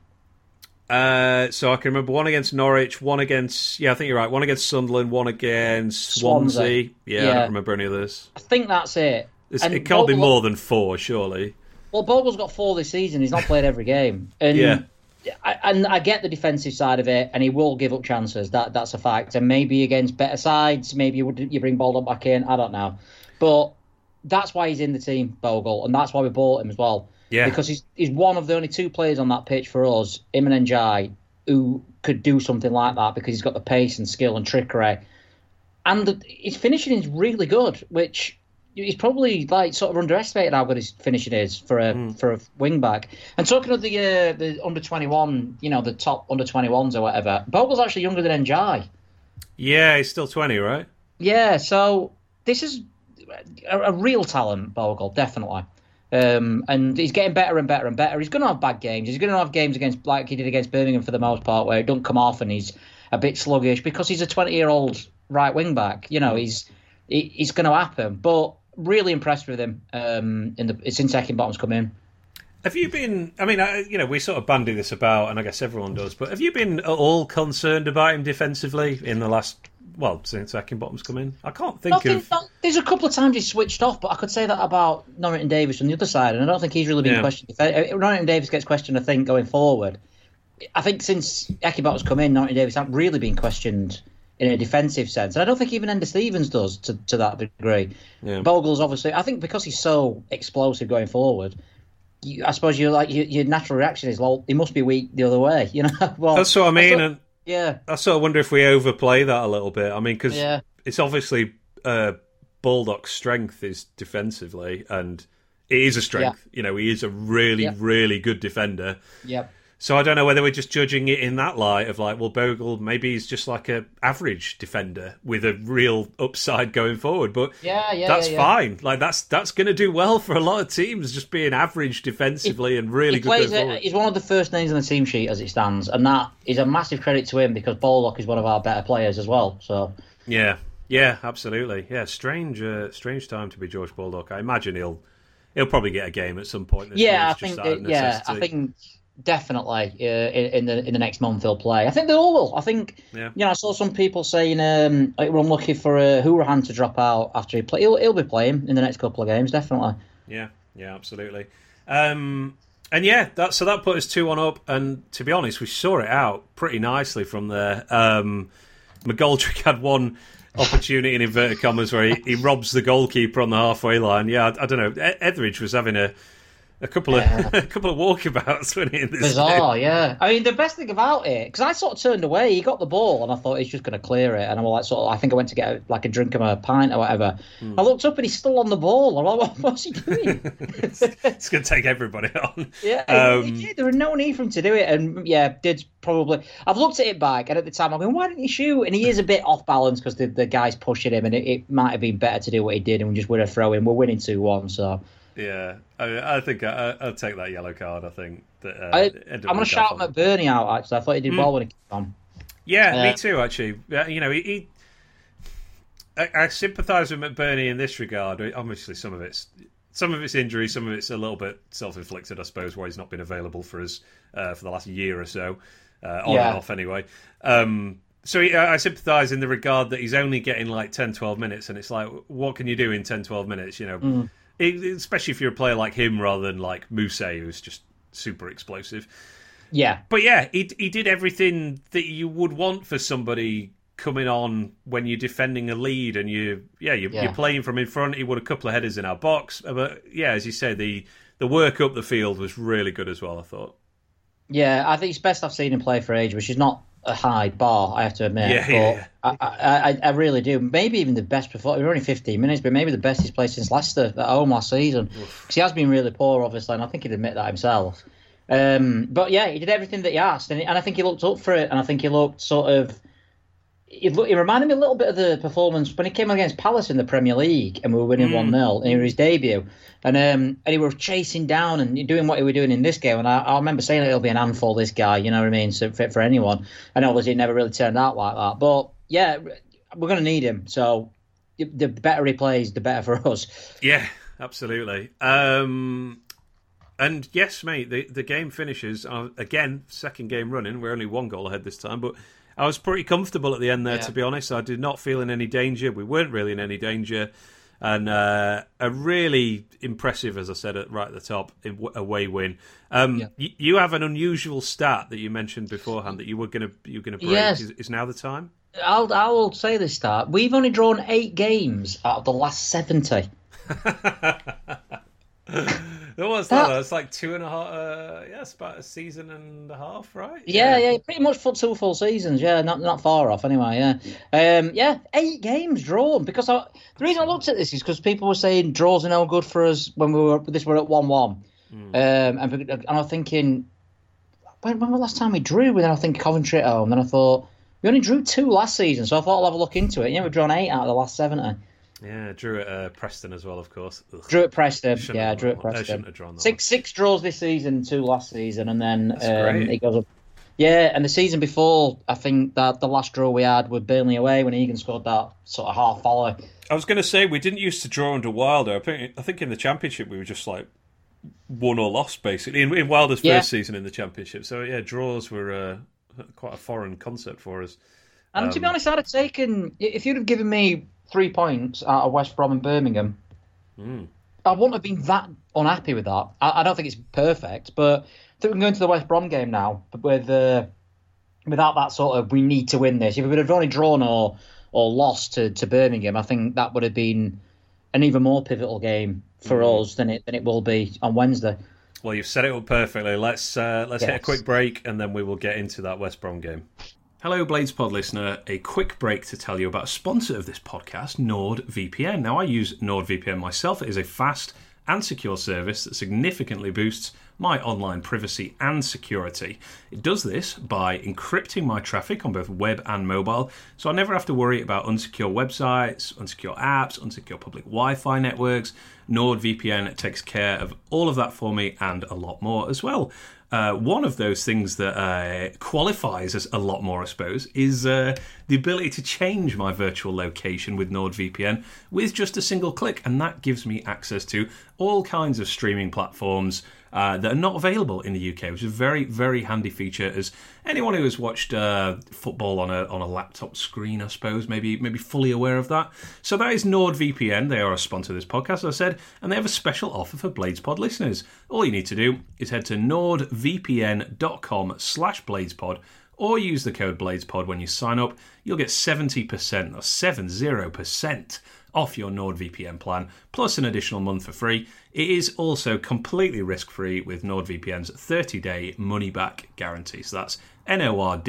Uh, so I can remember one against Norwich, one against yeah, I think you're right. One against Sunderland, one against Swansea. Swansea. Yeah, I don't remember any of this. I think that's it. It's, it can't be more than four, surely. Well, Bogle's got four this season. He's not played every game, and Yeah. I, and I get the defensive side of it, and he will give up chances. That that's a fact. And maybe against better sides, maybe you would you bring Baldock back in. I don't know, but that's why he's in the team, Bogle, and that's why we bought him as well. Yeah. because he's he's one of the only two players on that pitch for us, him and Ndiaye, who could do something like that because he's got the pace and skill and trickery, and the, his finishing is really good, which he's probably like sort of underestimated how good his finishing is for a for a wing back. And talking of the uh, the under twenty one, you know, the top under twenty ones or whatever, Bogle's actually younger than Ndiaye. Yeah, he's still twenty, right? Yeah, so this is a, a real talent, Bogle, definitely. Um, and he's getting better and better and better. He's going to have bad games. He's going to have games against, like he did against Birmingham for the most part, where it don't come off and he's a bit sluggish because he's a 20 year old right wing back. You know, he's he, he's going to happen. But really impressed with him um, in the since Bottom's come in. Have you been? I mean, I, you know, we sort of bandy this about, and I guess everyone does. But have you been at all concerned about him defensively in the last? Well, since Bottom's come in, I can't think Nothing, of. not- there's a couple of times he's switched off, but I could say that about Norrington-Davies on the other side, and I don't think he's really been Yeah. questioned. If uh, Norrington-Davies gets questioned, I think going forward, I think since Akibot's come in, Norrington-Davies hasn't really been questioned in a defensive sense, and I don't think even Enda Stevens does to, to that degree. Yeah. Bogle's obviously, I think because he's so explosive going forward. I suppose you like your, your natural reaction is, well, he must be weak the other way, [laughs] you know. well, That's what I mean, sort- and yeah, I sort of wonder if we overplay that a little bit. I mean, because Yeah. it's obviously uh, Baldock's strength is defensively, and it is a strength. You know, he is a really, Yeah. really good defender. yeah. So I don't know whether we're just judging it in that light of like, well, Bogle maybe he's just like a average defender with a real upside going forward, but Yeah, yeah, that's yeah, yeah. fine. Like that's that's going to do well for a lot of teams, just being average defensively and really he good plays it, he's one of the first names on the team sheet as it stands, and that is a massive credit to him because Baldock is one of our better players as well. So Yeah, yeah, absolutely. Yeah, strange, uh, strange time to be George Baldock. I imagine he'll he'll probably get a game at some point. This yeah, I think just out of yeah, I think definitely uh, in, in the in the next month he'll play. I think they all will. I think Yeah. you know I saw some people saying um, like, we're unlucky for uh, Hourihane to drop out after he play. He'll, he'll be playing in the next couple of games, definitely. Yeah, yeah, absolutely. Um, and yeah, that so that put us two one up. And to be honest, we saw it out pretty nicely from there. Um, McGoldrick had one opportunity in inverted commas where he, he robs the goalkeeper on the halfway line. Yeah, I, I don't know. Etheridge was having a a couple of [laughs] a couple of walkabouts when he in this game. Bizarre, yeah. I mean, the best thing about it, because I sort of turned away. He got the ball, and I thought he's just going to clear it. And I'm like, sort of, I think I went to get like a drink of a pint or whatever. Hmm. I looked up, and he's still on the ball. I'm like, [laughs] what, what's he doing? [laughs] It's going to take everybody on. yeah, Um, he there was no need for him to do it. And yeah, did probably. I've looked at it back, and at the time I'm going, why didn't he shoot? And he is a bit off balance because the, the guy's pushing him, and it, it might have been better to do what he did and just win a throw in. We're winning two one, so. Yeah, I, I think I, I'll take that yellow card. I think that uh, I, I'm going to shout. McBurnie out. Actually, I thought he did well when he came on. Yeah, Uh, me too. Actually, you know, he. he I, I sympathise with McBurnie in this regard. Obviously, some of it's some of it's injury, some of it's a little bit self-inflicted, I suppose, why he's not been available for us uh, for the last year or so, uh, on Yeah. and off anyway. Um, so he, I sympathise in the regard that he's only getting like 10, 12 minutes, and it's like, what can you do in 10, 12 minutes? You know, Mm. It- especially if you're a player like him rather than like Mousset, who's just super explosive Yeah, but yeah, he he did everything that you would want for somebody coming on when you're defending a lead and you yeah you're, Yeah. you're playing from in front. He won a couple of headers in our box, uh, but yeah, as you say, the the work up the field was really good as well. I thought. Yeah, I think it's best I've seen him play for age, which is not a high bar, I have to admit. Yeah, but yeah, I, I, I, really do. Maybe even the best performance. We're only 15 minutes, but maybe the best he's played since Leicester at home last season. Because he has been really poor, obviously, and I think he'd admit that himself. Um, but yeah, he did everything that he asked, and, and I think he looked up for it, and I think he looked sort of. Looked, he reminded me a little bit of the performance when he came against Palace in the Premier League and we were winning 1 0, and it was his debut. And um, and he was chasing down and doing what he was doing in this game. And I, I remember saying it'll be an handful, this guy, you know what I mean? So fit for anyone. And obviously, it never really turned out like that. But yeah, we're going to need him. So the better he plays, the better for [laughs] us. Yeah, absolutely. Um, and yes, mate, the the game finishes uh, again, second game running. We're only one goal ahead this time, but I was pretty comfortable at the end there. Yeah. To be honest, I did not feel in any danger. We weren't really in any danger, and uh, a really impressive, as I said at, right at the top, away win. Um, Yeah. y- you have an unusual stat that you mentioned beforehand that you were gonna you were gonna break. Yes. Is, is now the time? I'll I will say this start. We've only drawn eight games out of the last seventy. [laughs] What's that? That's like two and a half. Uh, yeah, it's about a season and a half, right? Yeah, yeah, pretty much for two full seasons. Yeah, not not far off anyway. Yeah, um, yeah, eight games drawn. Because I, the reason I looked at this is because people were saying draws are no good for us when we were this were at one one, um, and, and I'm thinking, when, when was the last time we drew? And then I think Coventry at home. Then I thought we only drew two last season, so I thought I'll have a look into it. Yeah, we've drawn eight out of the last seventy. Yeah, drew at uh, Preston as well, of course. Ugh. Drew at Preston. Shouldn't yeah, drew at drawn that. I Preston. shouldn't have drawn that Six six draws this season, two last season, and then That's um, it goes up. Yeah, and the season before, I think that the last draw we had with Burnley away when Egan scored that sort of half volley. I was going to say we didn't used to draw under Wilder. I think, I think in the championship we were just like won or lost basically in, in Wilder's first season in the championship. So yeah, draws were uh, quite a foreign concept for us. And to be Um, honest, I'd have taken if you'd have given me three points out of West Brom and Birmingham, Mm. I wouldn't have been that unhappy with that. I, I don't think it's perfect, but I think we can go into the West Brom game now with uh, without that sort of we need to win this. If we would have only drawn or or lost to, to Birmingham, I think that would have been an even more pivotal game for Mm. us than it than it will be on Wednesday. Well, you've set it up perfectly. Let's uh, let's hit a quick break and then we will get into that West Brom game. Hello, Blades Pod listener. A quick break to tell you about a sponsor of this podcast, NordVPN. Now, I use NordVPN myself. It is a fast and secure service that significantly boosts my online privacy and security. It does this by encrypting my traffic on both web and mobile, so I never have to worry about unsecure websites, unsecure apps, unsecure public Wi Fi networks. NordVPN takes care of all of that for me and a lot more as well. Uh, one of those things that uh, qualifies as a lot more, I suppose, is uh, the ability to change my virtual location with NordVPN with just a single click, and that gives me access to all kinds of streaming platforms uh, that are not available in the UK, which is a very, very handy feature. As anyone who has watched uh, football on a on a laptop screen, I suppose, maybe maybe fully aware of that. So that is NordVPN. They are a sponsor of this podcast, as I said, and they have a special offer for BladesPod listeners. All you need to do is head to nordvpn.com slash bladespod or use the code bladespod when you sign up. You'll get 70% or 70% off your NordVPN plan, plus an additional month for free. It is also completely risk-free with NordVPN's 30-day money-back guarantee. So that's nordvpn.com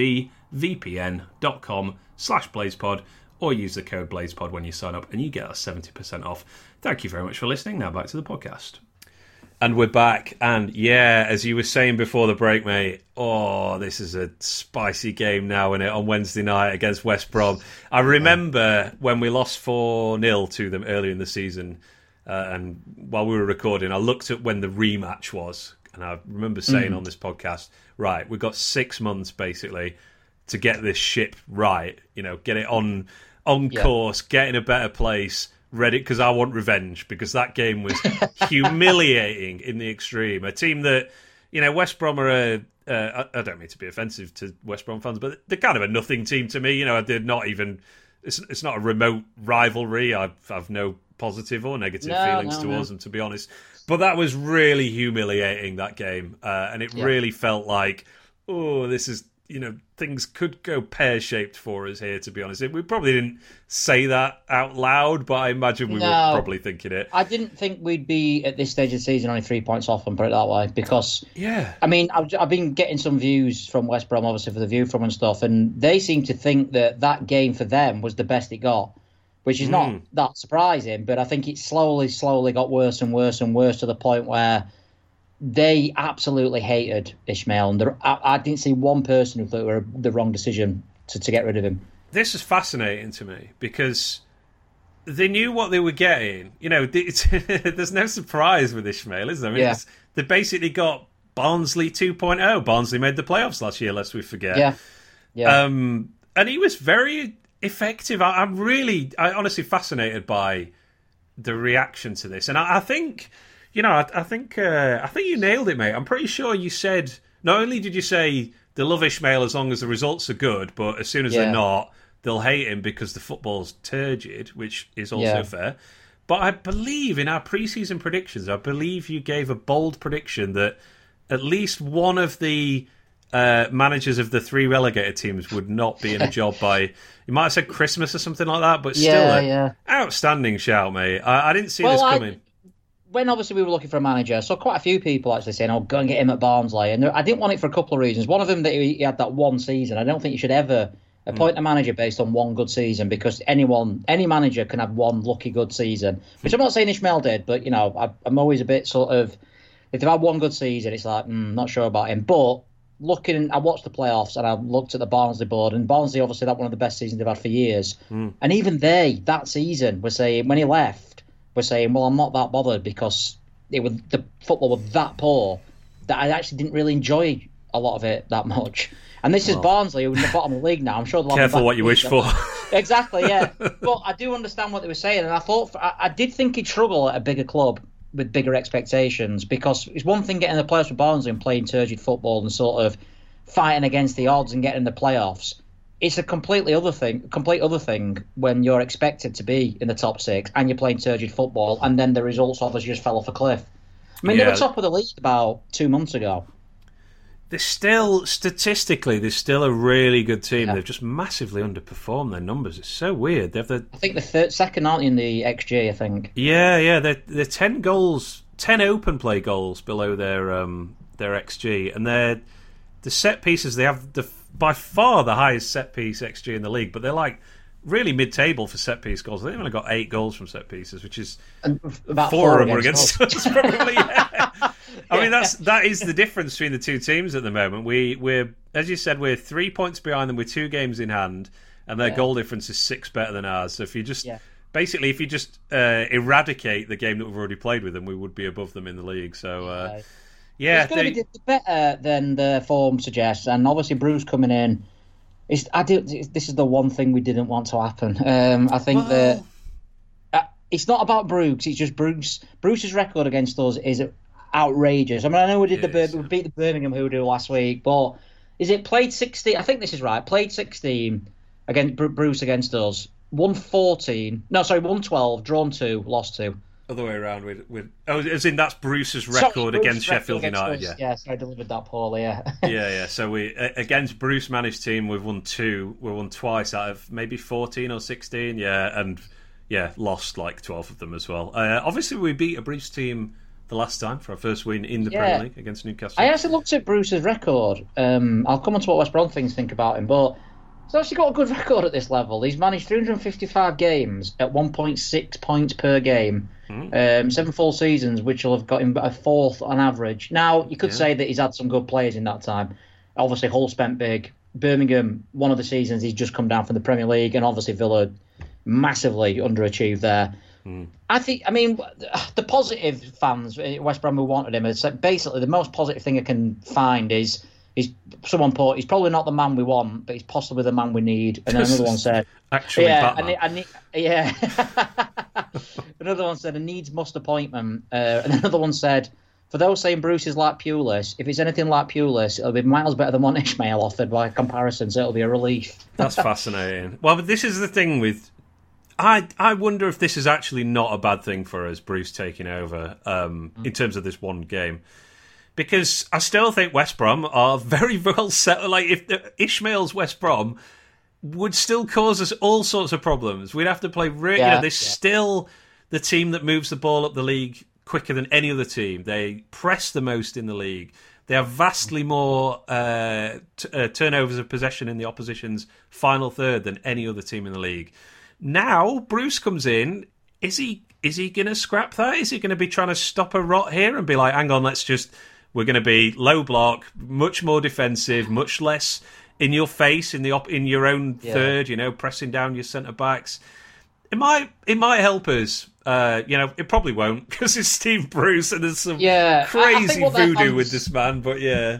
slash bladespod or use the code bladespod when you sign up and you get a 70% off. Thank you very much for listening. Now back to the podcast. And we're back. And yeah, as you were saying before the break, mate, oh, this is a spicy game now, is it, on Wednesday night against West Brom. I remember when we lost 4 0 to them earlier in the season. Uh, and while we were recording, I looked at when the rematch was. And I remember saying on this podcast, right, we've got six months basically to get this ship right, you know, get it on on Yeah. course, get in a better place, ready because I want revenge because that game was [laughs] humiliating in the extreme. A team that, you know, West Brom are a uh, I I don't mean to be offensive to West Brom fans, but they're kind of a nothing team to me. You know, they're not even. It's it's not a remote rivalry. I've I've no positive or negative No, feelings no, towards no. them, to be honest. But that was really humiliating that game, uh, and it Yeah. really felt like, oh, this is you know things could go pear shaped for us here. To be honest, we probably didn't say that out loud, but I imagine we were probably thinking it. I didn't think we'd be at this stage of the season only three points off and put it that way because Yeah, I mean, I've, I've been getting some views from West Brom, obviously for the view from and stuff, and they seem to think that that game for them was the best it got, which is not Mm. that surprising. But I think it slowly, slowly got worse and worse and worse to the point where they absolutely hated Ismaël, and there, I, I didn't see one person who thought it were the wrong decision to, to get rid of him. this is fascinating to me because they knew what they were getting. You know, [laughs] there's no surprise with Ismaël, is there? I mean, Yeah. they basically got Barnsley 2.0. Barnsley made the playoffs last year, lest we forget. Yeah, yeah, Um, and he was very effective. I, I'm really, I honestly fascinated by the reaction to this, and I, I think, You know, I, I think uh, I think you nailed it, mate. I'm pretty sure you said not only did you say they love Ismaël as long as the results are good, but as soon as Yeah. they're not, they'll hate him because the football's turgid, which is also Yeah. fair. But I believe in our preseason predictions, I believe you gave a bold prediction that at least one of the uh, managers of the three relegated teams would not be in a job by. You might have said Christmas or something like that, but still, Yeah, a yeah. outstanding shout, mate. I, I didn't see Well, this I- coming. When obviously we were looking for a manager, so quite a few people actually saying, "Oh, go and get him at Barnsley." And I didn't want it for a couple of reasons. One of them that he, had that one season. I don't think you should ever appoint a manager based on one good season because anyone, any manager can have one lucky good season. Which I'm not saying Ismaël did, but you know, I, I'm always a bit sort of if they've had one good season, it's like mm, not sure about him. But looking, I watched the playoffs and I looked at the Barnsley board, and Barnsley obviously that one of the best seasons they've had for years. And even they that season were saying when he left, were saying, "Well, I'm not that bothered because it was the football was that poor that I actually didn't really enjoy a lot of it that much." And this is Barnsley, who are in the bottom of the league now. I'm sure they'll Careful what you wish for. [laughs] Exactly, yeah. [laughs] but I do understand what they were saying, and I thought I, I did think he'd struggle at a bigger club with bigger expectations because it's one thing getting the playoffs for Barnsley and playing turgid football and sort of fighting against the odds and getting in the playoffs. It's a completely other thing, complete other thing when you're expected to be in the top six and you're playing turgid football, and then the results obviously just fell off a cliff. I mean, they were top of the league about two months ago. They're still statistically, they're still a really good team. Yeah. They've just massively underperformed their numbers. It's so weird. They have the I think the third, second, aren't in the XG? I think. yeah, yeah. They're they're ten goals, ten open play goals below their um their xG, and they're the set pieces. They have the by far the highest set piece xG in the league, but they're like really mid table for set piece goals. They've only got eight goals from set pieces, which is And about four of them were against us. [laughs] Probably, yeah. [laughs] I mean, that's that is the difference between the two teams at the moment. We we're as you said, we're three points behind them with two games in hand, and their Yeah. goal difference is six better than ours. So if you just basically if you just uh, eradicate the game that we've already played with them, we would be above them in the league. So uh, yeah, it's going to be better than the form suggests, and obviously Bruce coming in. It's, I do, this is the one thing we didn't want to happen. Um, I think that uh, it's not about Bruce. It's just Bruce. Bruce's record against us is outrageous. I mean, I know we did the It is, Bir- we beat the Birmingham Hoodoo last week, but is it played sixteen? I think this is right. Played sixteen against Bruce against us. Won fourteen. No, sorry, won twelve. Drawn two. Lost two. Other way around with with oh, as in that's Bruce's Sorry, record against Sheffield against United. us. Yeah. yeah. So I delivered that poorly. Yeah. yeah, yeah. [laughs] So we against Bruce managed team, we've won two. We've won twice out of maybe fourteen or sixteen. Yeah, and yeah, lost like twelve of them as well. Uh, obviously, we beat a Bruce team the last time for our first win in the Yeah. Premier League against Newcastle. I actually looked at Bruce's record. Um, I'll come on to what West Brom things think about him, but he's actually got a good record at this level. He's managed 355 games at 1.6 points per game, um, seven full seasons, which will have got him a fourth on average. Now, you could Yeah. say that he's had some good players in that time. Obviously, Hull spent big. Birmingham, one of the seasons he's just come down from the Premier League, and obviously Villa massively underachieved there. I think, I mean, the positive fans, uh, West Brom who wanted him, it's like basically the most positive thing I can find is is someone put, he's probably not the man we want, but he's possibly the man we need. And then [laughs] another one said, Actually, yeah, I need, I need, yeah. [laughs] another one said, a needs must appointment. Uh, and [laughs] another one said, for those saying Bruce is like Pulis, if it's anything like Pulis, it'll be miles better than what Ismaël offered by comparison, so it'll be a relief. That's fascinating. Well, but this is the thing with. I I wonder if this is actually not a bad thing for us, Bruce taking over um, in terms of this one game, because I still think West Brom are very well set. Like if Ismaël's West Brom would still cause us all sorts of problems. We'd have to play. Re- you know, they're yeah. still the team that moves the ball up the league quicker than any other team. They press the most in the league. They have vastly more uh, t- uh, turnovers of possession in the opposition's final third than any other team in the league. Now Bruce comes in. Is he is he going to scrap that? Is he going to be trying to stop a rot here and be like, hang on, let's just we're going to be low block, much more defensive, much less in your face in the op- in your own Yeah. third. You know, pressing down your centre backs. It might it might help us. Uh, you know, it probably won't [laughs] because it's Steve Bruce and there's some Yeah, crazy voodoo fans- with this man. But yeah,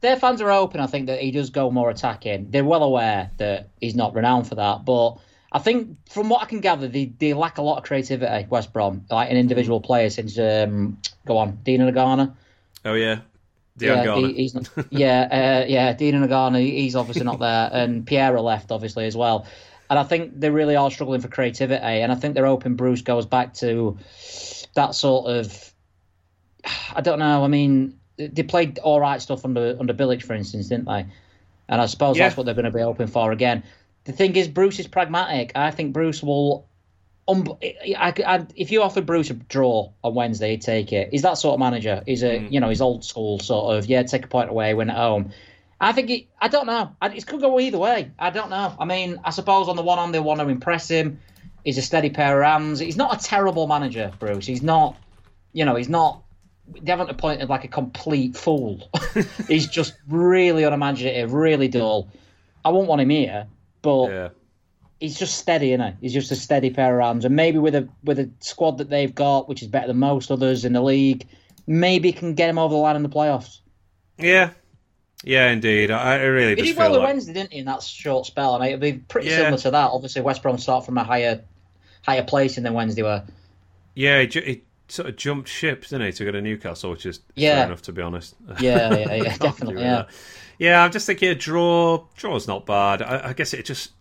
their fans are open. I think that he does go more attacking. They're well aware that he's not renowned for that, but I think from what I can gather, they, they lack a lot of creativity. West Brom, like an individual player, since um, go on, Diangana. Oh yeah, yeah, he, he's not, yeah, uh, yeah. Diangana, he's obviously not there, [laughs] and Pereira left obviously as well. And I think they really are struggling for creativity, and I think they're hoping Bruce goes back to that sort of. I don't know. I mean, they played all right stuff under under Bilic, for instance, didn't they? And I suppose yeah. that's what they're going to be hoping for again. The thing is, Bruce is pragmatic. I think Bruce will. Um, I, I, if you offered Bruce a draw on Wednesday, he'd take it. He's that sort of manager. He's a mm. you know he's old school sort of yeah. Take a point away, win at home. I think it, I don't know. It could go either way. I don't know. I mean, I suppose on the one hand they want to impress him. He's a steady pair of hands. He's not a terrible manager, Bruce. He's not. You know, he's not they haven't appointed like a complete fool. [laughs] he's just really unimaginative, really dull. I won't want him here, but yeah. He's just steady, isn't he? He's just a steady pair of arms, And maybe with a with a squad that they've got, which is better than most others in the league, maybe can get him over the line in the playoffs. Yeah. Yeah, indeed. I, I really he did well like... Wednesday, didn't he? In that short spell, I mean, it'd be pretty yeah. similar to that. Obviously, West Brom start from a higher, higher place than Wednesday were. Yeah, he, sort of jumped ship, didn't he, to go to Newcastle, which is yeah. fair enough to be honest. Yeah, yeah, yeah [laughs] definitely. Yeah. That. yeah, I'm just thinking a draw. Draw's not bad. I, I guess it just,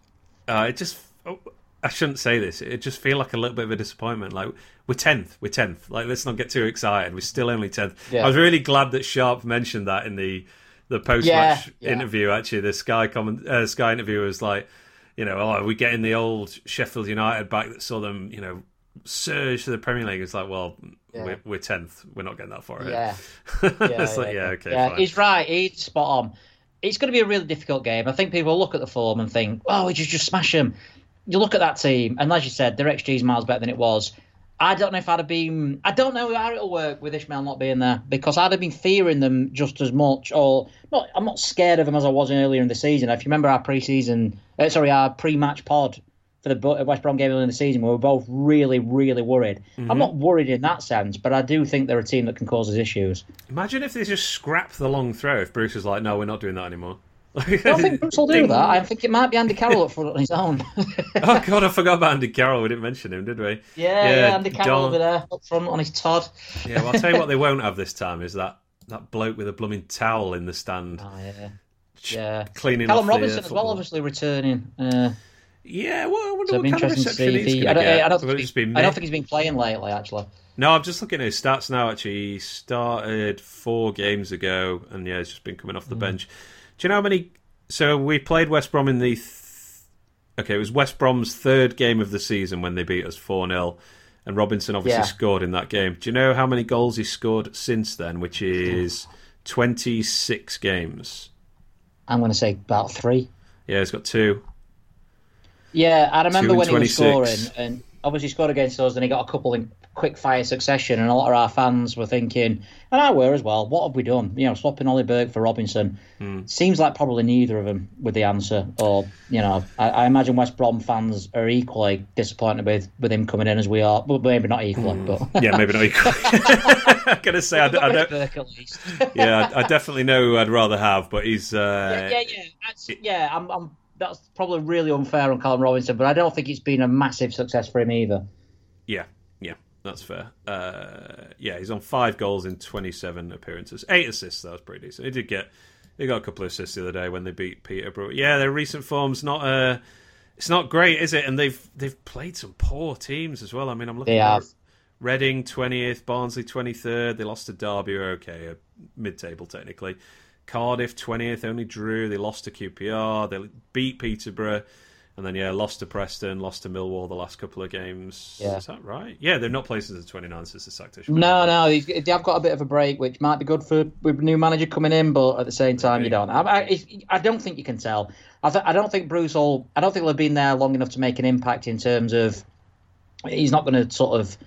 uh, it just. Oh, I shouldn't say this. It just feel like a little bit of a disappointment. Like we're tenth, we're tenth. Like let's not get too excited. We're still only tenth. Yeah. I was really glad that Sharp mentioned that in the the post match yeah, yeah. interview. Actually, the Sky comment, uh, Sky interview was like, you know, oh, are we getting the old Sheffield United back that saw them, you know, surge to the Premier League. It's like, well, yeah. we're tenth. We're, we're, not getting that far ahead. Yeah, [laughs] yeah, it's like, yeah, okay. Yeah, he's right. He's spot on. It's going to be a really difficult game. I think people look at the form and think, oh, we just just smash them. You look at that team, and as you said, their XG is miles better than it was. I don't know if I'd have been. I don't know how it'll work with Ismaël not being there because I'd have been fearing them just as much, or not. I'm not scared of them as I was earlier in the season. If you remember our preseason, uh, sorry, our pre-match pod for the West Brom game in the season, we were both really, really worried. Mm-hmm. I'm not worried in that sense, but I do think they're a team that can cause us issues. Imagine if they just scrap the long throw. If Bruce was like, "No, we're not doing that anymore." [laughs] I don't think Bruce will do that. I think it might be Andy Carroll up front on his own. [laughs] oh God, I forgot about Andy Carroll. We didn't mention him, did we? Yeah, yeah, yeah Andy Carroll over there up front on his Todd. yeah, well, I'll tell you what they [laughs] won't have this time is that that bloke with a blooming towel in the stand. Oh yeah, yeah. Cleaning. Callum Robinson as well, obviously returning. Uh, yeah, well, I wonder so what kind of reception he's going to get. I don't, think, I don't think he's been playing lately, actually. No, I'm just looking at his stats now. Actually, he started four games ago, and yeah, he's just been coming off the mm. bench. Do you know how many? So we played West Brom in the. Th... Okay, it was West Brom's third game of the season when they beat us four 0 and Robinson obviously yeah. scored in that game. Do you know how many goals he scored since then? Which is twenty six games. I'm going to say about three. Yeah, he's got two. Yeah, I remember when 26. he was scoring, and obviously scored against us, and he got a couple in quick fire succession, and a lot of our fans were thinking, and I were as well, what have we done? You know, swapping Ollie Burke for Robinson. Hmm. Seems like probably neither of them with the answer, or you know, I, I, imagine West Brom fans are equally disappointed with, with him coming in as we are, but maybe not equally. Hmm. But yeah, maybe not equally. [laughs] [laughs] I'm gonna say I, I don't. Burke at least. yeah, I, I, definitely know who I'd rather have, but he's. Uh, yeah, yeah, yeah. yeah I'm, I'm that's probably really unfair on Callum Robinson, but I don't think it's been a massive success for him either. Yeah, yeah, that's fair. Uh, yeah, he's on five goals in 27 appearances, eight assists. That was pretty decent. He did get, he got a couple of assists the other day when they beat Peterborough. Yeah, their recent form's not uh, it's not great, is it? And they've they've played some poor teams as well. I mean, I'm looking. They at have. Reading 20th, Barnsley 23rd. They lost to Derby, okay, mid-table technically. Cardiff 20th, only drew. They lost to QPR. They beat Peterborough. And then, yeah, lost to Preston, lost to Millwall the last couple of games. Yeah. Is that right? Yeah, they're not places as 29 since the sacked. No, no, they have got a bit of a break, which might be good for with new manager coming in, but at the same time, you don't. I, I, I don't think you can tell. I, th- I don't think Bruce will. I don't think they'll have been there long enough to make an impact in terms of. He's not going to sort of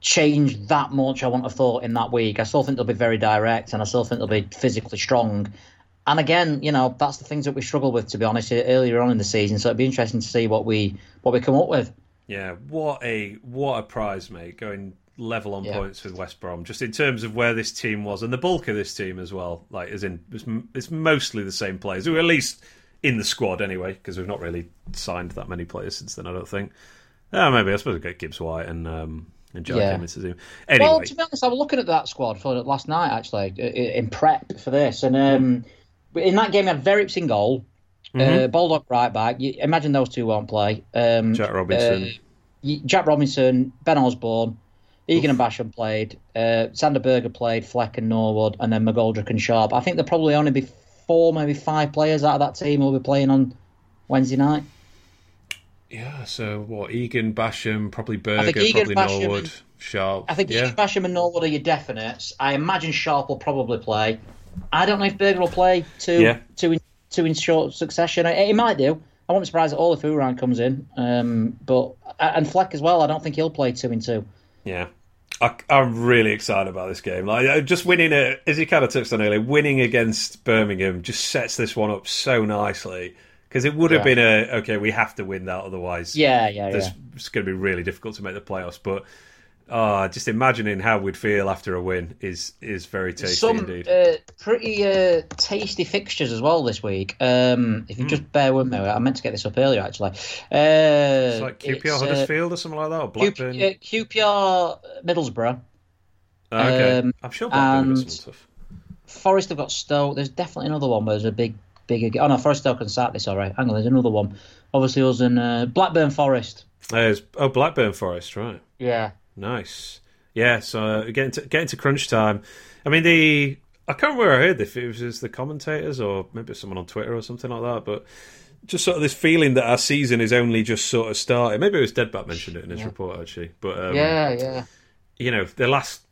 change that much. I wouldn't have thought in that week. I still think they'll be very direct, and I still think they'll be physically strong. And again, you know, that's the things that we struggle with, to be honest, earlier on in the season. So it'd be interesting to see what we what we come up with. Yeah, what a what a prize, mate! Going level on yeah. points with West Brom, just in terms of where this team was and the bulk of this team as well. Like, as in, it's, it's mostly the same players who at least in the squad anyway, because we've not really signed that many players since then. I don't think. Oh, maybe I suppose we get Gibbs White and um, and Jack Yeah. into the. Anyway, Well, to be honest, I was looking at that squad for last night actually i- i- in prep for this, and um, in that game, we had Verrips in goal, Mm-hmm. uh, Baldock right back. You, imagine those two won't play. Um, Jack Robinson. uh, Jack Robinson, Ben Osborn, Egan and Basham played, uh, Sander Berge played, Fleck and Norwood, and then McGoldrick and Sharp. I think there'll probably only be four, maybe five players out of that team who will be playing on Wednesday night. Yeah. So what? Egan, Basham, probably Berge, Egan, probably Basham, Norwood, Sharp. I think yeah. Egan Basham and Norwood are your definites. I imagine Sharp will probably play. I don't know if Berge will play two, Yeah. two, in, two in short succession. I- He might do. I won't be surprised at all if Hourihane comes in. Um, but and Fleck as well. I don't think he'll play two in two. Yeah. I, I'm really excited about this game. Like uh, just winning it, as you kind of touched on earlier, winning against Birmingham just sets this one up so nicely because it would have Yeah. been a okay. We have to win that, otherwise, Yeah, yeah, yeah. it's going to be really difficult to make the playoffs. But uh, just imagining how we'd feel after a win is is very tasty Some indeed. uh, pretty uh, tasty fixtures as well this week. Um, if you Hmm. just bear with me, I meant to get this up earlier actually. Uh, it's like QPR it's, uh, Huddersfield or something like that, or Q- Blackburn. uh, QPR Middlesbrough. Oh, okay, um, I'm sure Blackburn and- has some stuff. Forest have got Stoke. There's definitely another one where there's a big, bigger. Oh no, Forest Stoke and Saturday. Sorry, hang on. There's another one. Obviously, us and uh, Blackburn Forest. There's, oh, Blackburn Forest, right? Yeah. Nice. Yeah, so uh, getting to getting to crunch time. I mean, the I can't remember where I heard if it was just the commentators or maybe someone on Twitter or something like that, but just sort of this feeling that our season is only just sort of started. Maybe it was Deadbat mentioned it in his report actually, but um, yeah, yeah. you know, the last.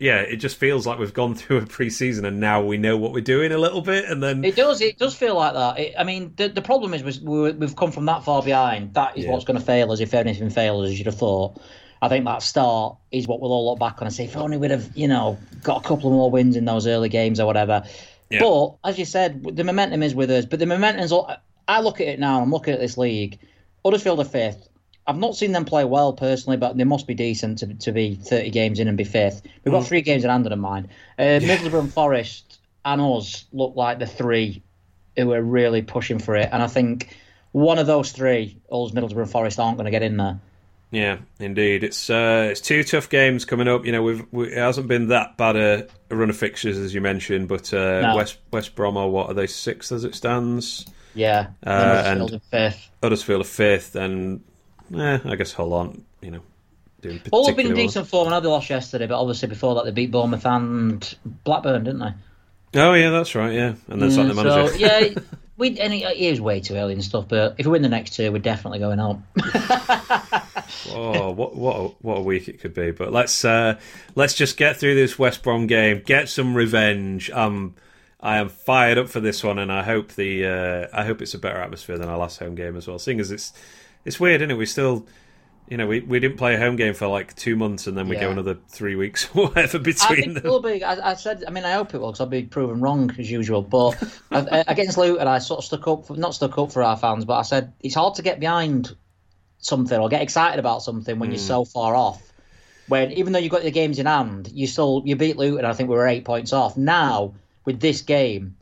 Yeah, it just feels like we've gone through a pre-season and now we know what we're doing a little bit, and then It does. It does feel like that. It, I mean, the the problem is we, we've come from that far behind. That is Yeah. what's going to fail us if anything fails, as you'd have thought. I think that start is what we'll all look back on and say, if only we'd have, you know, got a couple of more wins in those early games or whatever. Yeah. But as you said, the momentum is with us. But the momentum's. I look at it now. I'm looking at this league. Huddersfield are fifth. I've not seen them play well personally, but they must be decent to, to be 30 games in and be fifth. We've got three games in hand in mind. Uh, Middlesbrough and Forest and us look like the three who are really pushing for it. And I think one of those three, Ulls, Middlesbrough, and Forest, aren't going to get in there. Yeah, indeed. It's uh, it's two tough games coming up. You know, we've we, it hasn't been that bad a, a run of fixtures as you mentioned, but uh, No. West West Brom are what are they sixth as it stands? Yeah, Uh, and- fifth. Huddersfield are fifth, and eh, I guess Hull aren't you know doing Hull have been in well. decent form. I know they lost yesterday, but obviously before that they beat Bournemouth and Blackburn, didn't they? Oh yeah, that's right. Yeah, and then sacked the Mm, manager. So yeah, we and it, it is way too early and stuff. But if we win the next two, we're definitely going up. [laughs] [laughs] oh, what what a, what a week it could be! But let's uh, let's just get through this West Brom game, get some revenge. Um, I am fired up for this one, and I hope the uh, I hope it's a better atmosphere than our last home game as well. Seeing as it's it's weird, isn't it? We still. You know, we, we didn't play a home game for like two months, and then we go another three weeks [laughs] or whatever between I think it them. will be. I, I said. I mean, I hope it will because I'll be proven wrong as usual. But [laughs] I- uh, against Luton, I sort of stuck up, for, not stuck up for our fans, but I said it's hard to get behind something or get excited about something when you're hmm. so far off. When even though you've got the games in hand, you still you beat Luton. I think we were eight points off. Now with this game,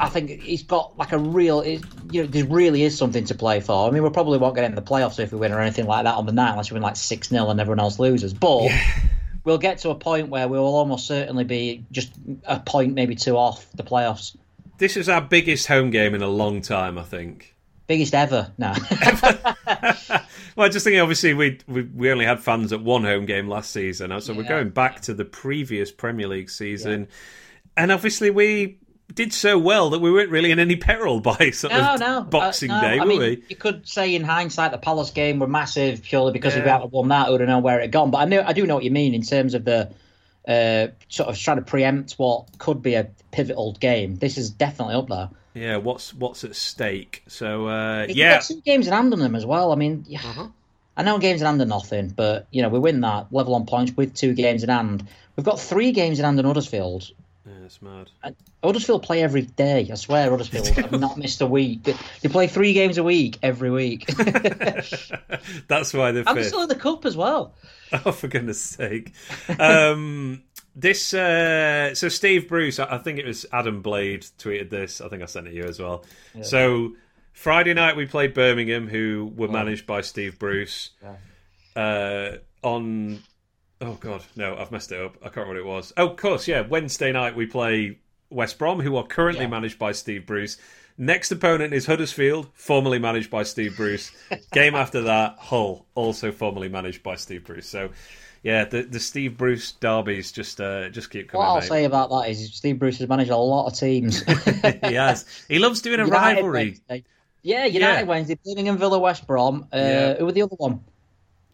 I think he's got like a real. It, you know, there really is something to play for. I mean, we probably won't get in the playoffs if we win or anything like that on the night, unless we win like six 0 and everyone else loses. But [laughs] we'll get to a point where we will almost certainly be just a point, maybe two off the playoffs. This is our biggest home game in a long time, I think. Biggest ever now. [laughs] [laughs] Well, I just thinking, obviously, we, we we only had fans at one home game last season, so we're going back to the previous Premier League season, and obviously we did so well that we weren't really in any peril [laughs] by sort no, of no. Boxing uh, no. Day, I were mean, we? You could say in hindsight the Palace game were massive purely because if we Yeah. had won that, we would have known where it had gone. But I know I do know what you mean in terms of the uh, sort of trying to preempt what could be a pivotal game. This is definitely up there. Yeah, what's what's at stake? So uh, yeah, got two games in hand on them as well. I mean, yeah, Uh-huh. I know games in hand are nothing, but you know we win that level on points with two games in hand. We've got three games in hand in Huddersfield. Yeah, it's mad. Huddersfield play every day. I swear, Huddersfield [laughs] have not missed a week. They, play three games a week every week. [laughs] That's why they're and they're fifth. still in the cup as well. [laughs] Oh, for goodness sake. Um, this uh, so Steve Bruce, I think it was Adam Blade tweeted this. I think I sent it to you as well. Yeah. So Friday night we played Birmingham, who were oh. managed by Steve Bruce. Yeah. Uh, on oh god, no, I've messed it up. I can't remember what it was. Oh, of course, yeah. Wednesday night we play West Brom, who are currently yeah. managed by Steve Bruce. Next opponent is Huddersfield, formerly managed by Steve Bruce. [laughs] Game after that, Hull, also formerly managed by Steve Bruce. So yeah, the the Steve Bruce derbies just uh, just keep coming. What I'll mate. say about that is Steve Bruce has managed a lot of teams. [laughs] he has. He loves doing a United rivalry. Wednesday. Yeah, United yeah. Wednesday, Birmingham Villa, West Brom. Uh, yeah. Who were the other one?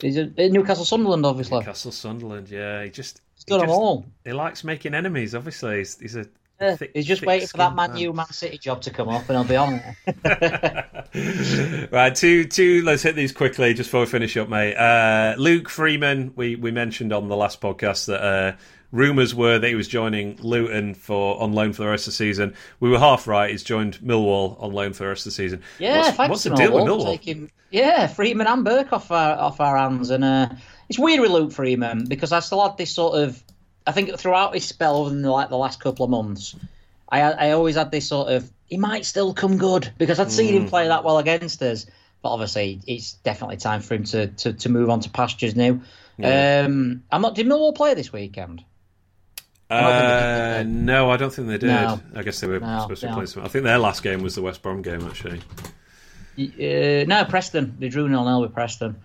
Is it uh, Newcastle Sunderland? Obviously. Newcastle Sunderland. Yeah, he just he's got he them just, all. He likes making enemies. Obviously, he's, he's a yeah, thick, he's just waiting for that Man U Man City job to come up, and he'll be on it. [laughs] [laughs] right, two, two. Let's hit these quickly just before we finish up, mate. Uh, Luke Freeman, we we mentioned on the last podcast that uh, rumours were that he was joining Luton for on loan for the rest of the season. We were half right. He's joined Millwall on loan for the rest of the season. Yeah, what's, thanks what's the deal with Millwall? Taking, yeah, Freeman and Burke off our off our hands, and uh, it's weird with Luke Freeman because I still had this sort of. I think throughout his spell, over the, like the last couple of months, I I always had this sort of he might still come good because I'd seen mm. him play that well against us. But obviously, it's definitely time for him to, to, to move on to pastures now. Yeah. Um, I'm not. Did Millwall play this weekend? Uh, no, I don't think they did. No. I guess they were no, supposed to no. play some. I think their last game was the West Brom game, actually. Uh, no, Preston. They drew nil nil with Preston.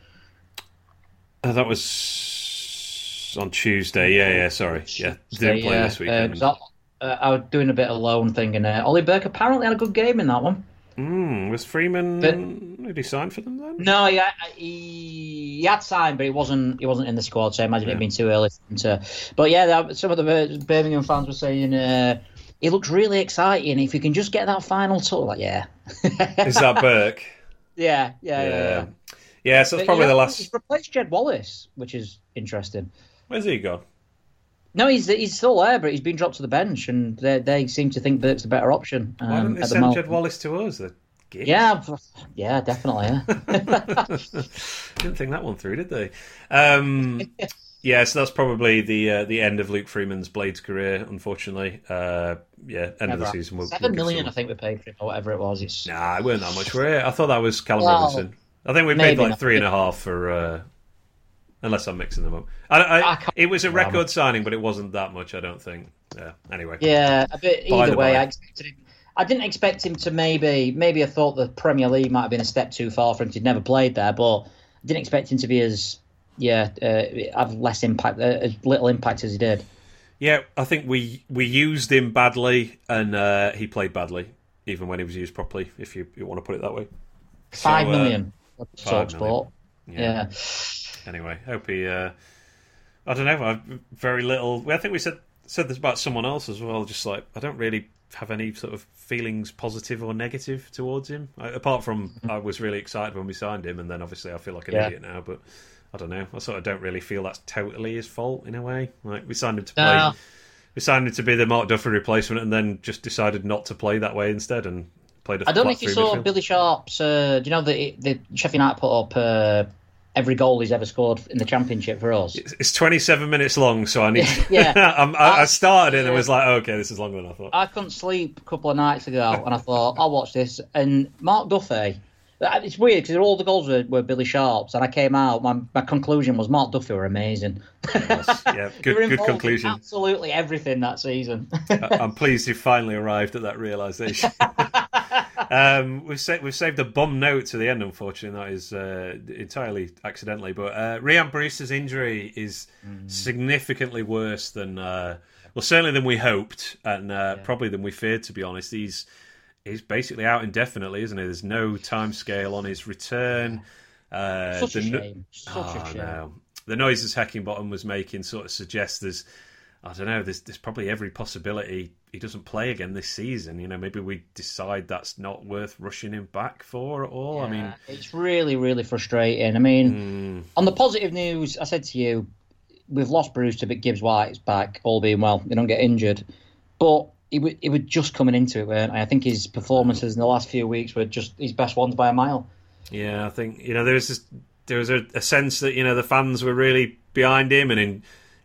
Uh, that was on Tuesday. Yeah, yeah. Sorry, yeah, didn't play yeah. this weekend. Uh, uh, I was doing a bit of loan thing, and uh, Ollie Burke apparently had a good game in that one. Mm, was Freeman? But, did he sign for them then? No, he, he, he had signed, but he wasn't. He wasn't in the squad, so I imagine yeah. it'd been too early to. But yeah, some of the Birmingham fans were saying uh, he looks really exciting. If you can just get that final touch, like yeah. [laughs] Is that Burke? Yeah, yeah, yeah, yeah. Yeah, yeah so it's probably the last. He's replaced Jed Wallace, which is interesting. Where's he gone? No, he's he's still there, but he's been dropped to the bench, and they they seem to think Burke's a better option. Um, Why didn't they send Jed Wallace to us? Yeah, yeah, definitely. Yeah. [laughs] Didn't think that one through, did they? Um, [laughs] yeah, so that's probably the uh, the end of Luke Freeman's Blades career. Unfortunately, uh, yeah, end Never of the season. We'll, Seven we'll million, I think we paid for him, or whatever it was. It's... Nah, it weren't that much for it. I thought that was Callum well, Robinson. I think we paid like three and a half for uh, unless I'm mixing them up. I, I, I it was a record signing, but it wasn't that much. I don't think. Yeah. Anyway. Yeah, a bit. Either way, I expected him. I didn't expect him to maybe. Maybe I thought the Premier League might have been a step too far for him. He'd never played there, but I didn't expect him to be as yeah uh, have less impact, uh, as little impact as he did. Yeah, I think we we used him badly, and uh, he played badly, even when he was used properly. If you, you want to put it that way. Five so, uh, million. Five million. Yeah. yeah anyway. Hope he. Uh, I don't know. I've very little. I think we said said this about someone else as well. Just like I don't really have any sort of feelings, positive or negative, towards him. I, apart from mm-hmm. I was really excited when we signed him, and then obviously I feel like an yeah. idiot now. But I don't know. I sort of don't really feel that's totally his fault in a way. Like we signed him to play. No. We signed him to be the Mark Duffy replacement, and then just decided not to play that way instead, and played. A I don't know if you saw midfield. Billy Sharp's. Uh, do you know the the Sheffield United put up uh, every goal he's ever scored in the championship for us. It's 27 minutes long, so I need. [laughs] yeah, [laughs] I, I, started it and was like, okay, this is longer than I thought. I couldn't sleep a couple of nights ago, and I thought I'll watch this. And Mark Duffy. It's weird because all the goals were, were, Billy Sharp's, and I came out. My, my conclusion was Mark Duffy were amazing. Yes, yeah, [laughs] good, good conclusion. absolutely everything that season. I'm pleased you finally arrived at that realization. [laughs] Um, we've, sa- we've saved a bum note to the end, unfortunately. That is uh, entirely accidentally. But uh, Rhian Brewster's injury is mm. significantly worse than, uh, well, certainly than we hoped, and uh, yeah. probably than we feared, to be honest. He's he's basically out indefinitely, isn't he? There's no time scale on his return. Uh, Such a shame. Such oh, a shame. No. The noises Heckingbottom was making sort of suggests there's I don't know. There's there's probably every possibility he doesn't play again this season. You know, maybe we decide that's not worth rushing him back for at all. Yeah, I mean, it's really really frustrating. I mean, mm. on the positive news, I said to you, we've lost Brewster Gibbs White's back, all being well. They don't get injured, but would he was just coming into it, weren't I? I think his performances in the last few weeks were just his best ones by a mile. Yeah, I think you know there was this, there was a, a sense that you know the fans were really behind him and in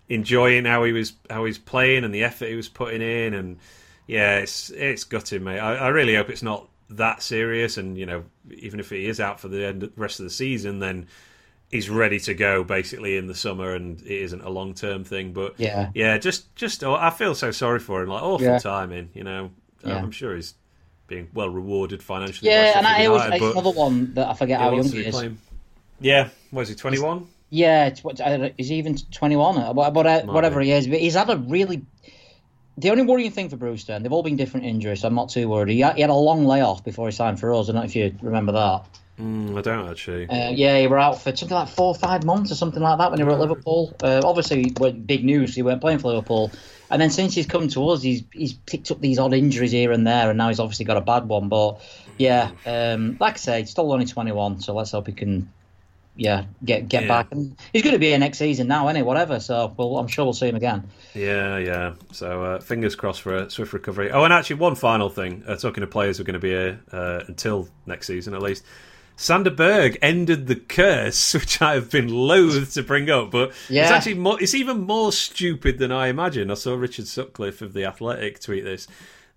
enjoying how he was how he's playing and the effort he was putting in, and yeah, it's it's gutting, mate. I, I really hope it's not that serious, and you know, even if he is out for the end rest of the season, then he's ready to go basically in the summer, and it isn't a long term thing. But Yeah. yeah, just just oh, I feel so sorry for him. Like awful Yeah. timing, you know. Yeah. I'm sure he's being well rewarded financially. Yeah, and I always United, another one that I forget how young he is. playing. Yeah, was he 21? Yeah, it's, what, I don't know, is he even 21? or what- what- uh, whatever he is. But he's had a really. The only worrying thing for Brewster, and they've all been different injuries, so I'm not too worried. He had, he had a long layoff before he signed for us. I don't know if you remember that. Mm, I don't actually. Uh, yeah, he were out for something like four or five months or something like that when he were at Liverpool. Uh, obviously, went big news. He weren't playing for Liverpool, and then since he's come to us, he's he's picked up these odd injuries here and there, and now he's obviously got a bad one. But yeah, um, like I say, he's still only 21, so let's hope he can. Yeah, get get Yeah. back. And he's going to be here next season now, anyway. Whatever. So, well, I'm sure we'll see him again. Yeah, yeah. So uh, fingers crossed for a swift recovery. Oh, and actually, one final thing. Uh, talking to players who are going to be here uh, until next season, at least. Sander Berge ended the curse, [laughs] which I have been loath to bring up, but it's actually more, it's even more stupid than I imagine. I saw Richard Sutcliffe of the Athletic tweet this.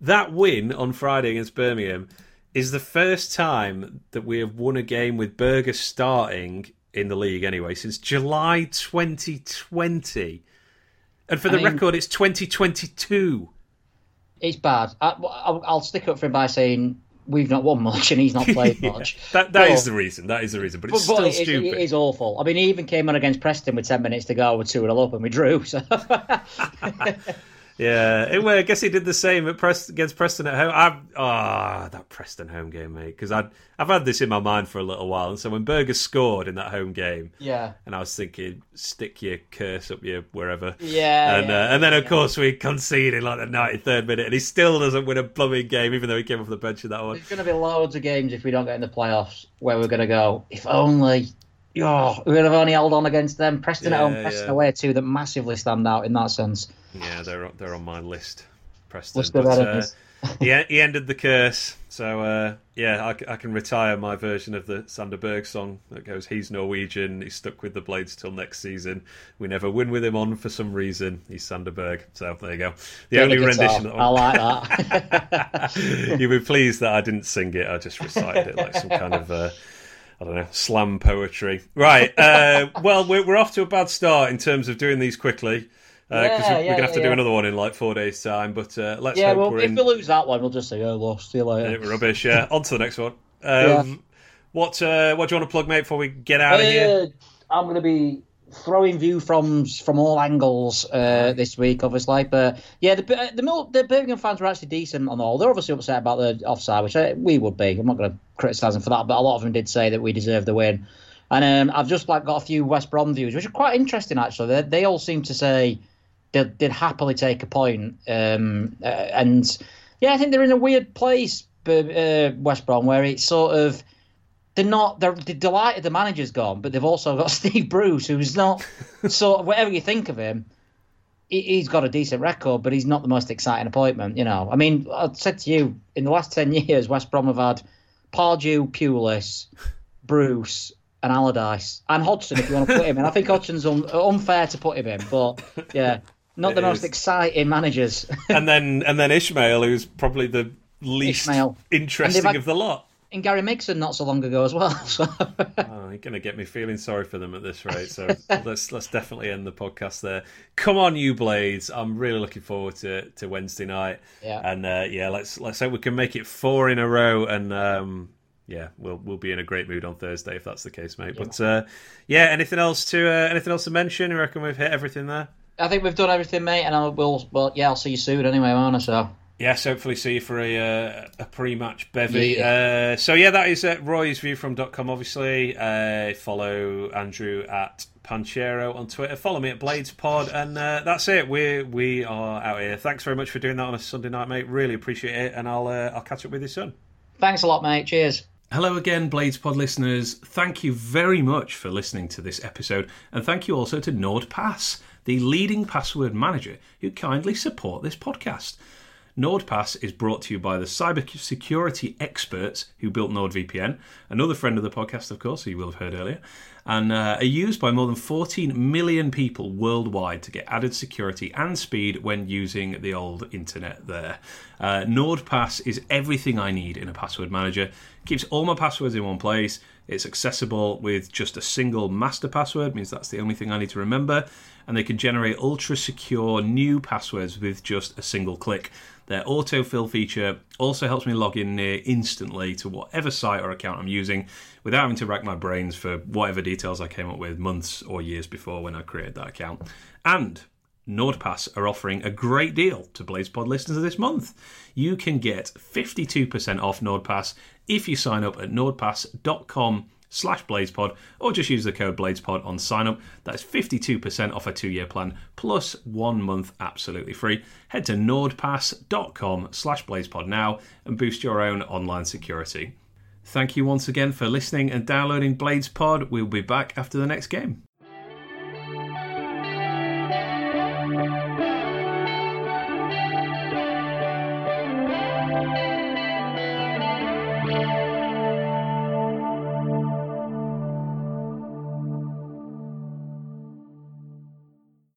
That win on Friday against Birmingham is the first time that we have won a game with Berge starting in the league anyway since July 2020. And for I the mean- record, it's 2022. It's bad. I, I'll, I'll stick up for him by saying we've not won much and he's not [laughs] played Yeah, much. that that is But- the reason. That is the reason. But it's But, still but it, stupid. it is awful. I mean, he even came on against Preston with 10 minutes to go with 2 0 up and we drew. So [laughs] [laughs] Yeah, well, I guess he did the same at Prest- against Preston at home. I've ah that Preston home game, mate, because I'd I've had this in my mind for a little while, and so when Berge scored in that home game, yeah. and I was thinking, stick your curse up your wherever, Yeah. and yeah, uh, and then of yeah. course we conceded like the ninety third minute, and he still doesn't win a blooming game, even though he came off the bench in that one. There's going to be loads of games if we don't get in the playoffs where we're going to go, if only. Oh, we would have only held on against them. Preston at home, Preston yeah. away, two that massively stand out in that sense. Yeah, they're on- they're on my list, Preston. List of but, uh, he, he ended the curse. So uh, yeah, I can retire my version of the Sander Berge song that goes, "He's Norwegian. He's stuck with the Blades till next season. We never win with him on for some reason. He's Sander Berge." So there you go. The only Really good rendition. That I like that. [laughs] You'll be pleased that I didn't sing it. I just recited it like some kind of. Uh, I don't know, slam poetry. Right. Uh, well, we're, we're off to a bad start in terms of doing these quickly because Yeah, we're, we're yeah, going to have to do another one in like four days' time. But uh, let's yeah, hope well, if in. we lose that one, we'll just say, oh, lost. See you later. Uh, rubbish. Yeah. [laughs] On to the next one. Um. What uh, What do you want to plug, mate? Before we get out of here. Uh, I'm going to be throwing view from from all angles uh, this week, obviously. But yeah, the uh, the, the Birmingham fans were actually decent on the whole. They're obviously upset about the offside, which I, we would be. I'm not going to criticise them for that, but a lot of them did say that we deserved the win. And um, I've just like got a few West Brom views, which are quite interesting actually. They, they all seem to say they'd, they'd happily take a point. Um, uh, and yeah, I think they're in a weird place, uh, West Brom, where it's sort of they're not they're, they're delighted the manager's gone, but they've also got [laughs] Steve Bruce, who's not [laughs] sort of whatever you think of him. he- He's got a decent record, but he's not the most exciting appointment. You know, I mean, I said to you in the last ten years, West Brom have had Pardew, Pulis, Bruce, and Allardyce, and Hodgson. If you want to put him in, I think Hodgson's un- unfair to put him in, but yeah, not the It most exciting managers. [laughs] and then and then Ismaël, who's probably the least Ismaël. interesting had- of the lot. and Gary Megson not so long ago as well. [laughs] So. Oh, you're going to get me feeling sorry for them at this rate. So [laughs] let's let's definitely end the podcast there. Come on, you Blades! I'm really looking forward to, to Wednesday night. Yeah. And uh, yeah, let's let's hope we can make it four in a row. And um, yeah, we'll we'll be in a great mood on Thursday if that's the case, mate. But uh, yeah, anything else to uh, anything else to mention? You reckon we've hit everything there? I think we've done everything, mate, and I will. Well, yeah, I'll see you soon anyway, won't I? So. Yes, hopefully see you for a uh, a pre-match bevy. Uh, so yeah, that is uh, Roy's view from .com. Obviously, uh, follow Andrew at Panchero on Twitter. Follow me at Blades Pod, and uh, that's it. We we are out here. Thanks very much for doing that on a Sunday night, mate. Really appreciate it, and I'll uh, I'll catch up with you soon. Thanks a lot, mate. Cheers. Hello again, Blades Pod listeners. Thank you very much for listening to this episode, and thank you also to NordPass, the leading password manager who kindly support this podcast. NordPass is brought to you by the cybersecurity experts who built NordVPN, another friend of the podcast, of course, who you will have heard earlier, and uh, are used by more than 14 million people worldwide to get added security and speed when using the old internet there. Uh, NordPass is everything I need in a password manager, keeps all my passwords in one place. It's accessible with just a single master password, means that's the only thing I need to remember, and they can generate ultra secure new passwords with just a single click. Their autofill feature also helps me log in near instantly to whatever site or account I'm using without having to rack my brains for whatever details I came up with months or years before when I created that account. And NordPass are offering a great deal to Blades Pod listeners this month. You can get 52% off NordPass if you sign up at nordpass.com slash bladespod or just use the code bladespod on sign up that's 52% off a two-year plan plus one month absolutely free. Head to nordpass.com slash bladespod now and boost your own online security. Thank you once again for listening and downloading bladespod we'll be back after the next game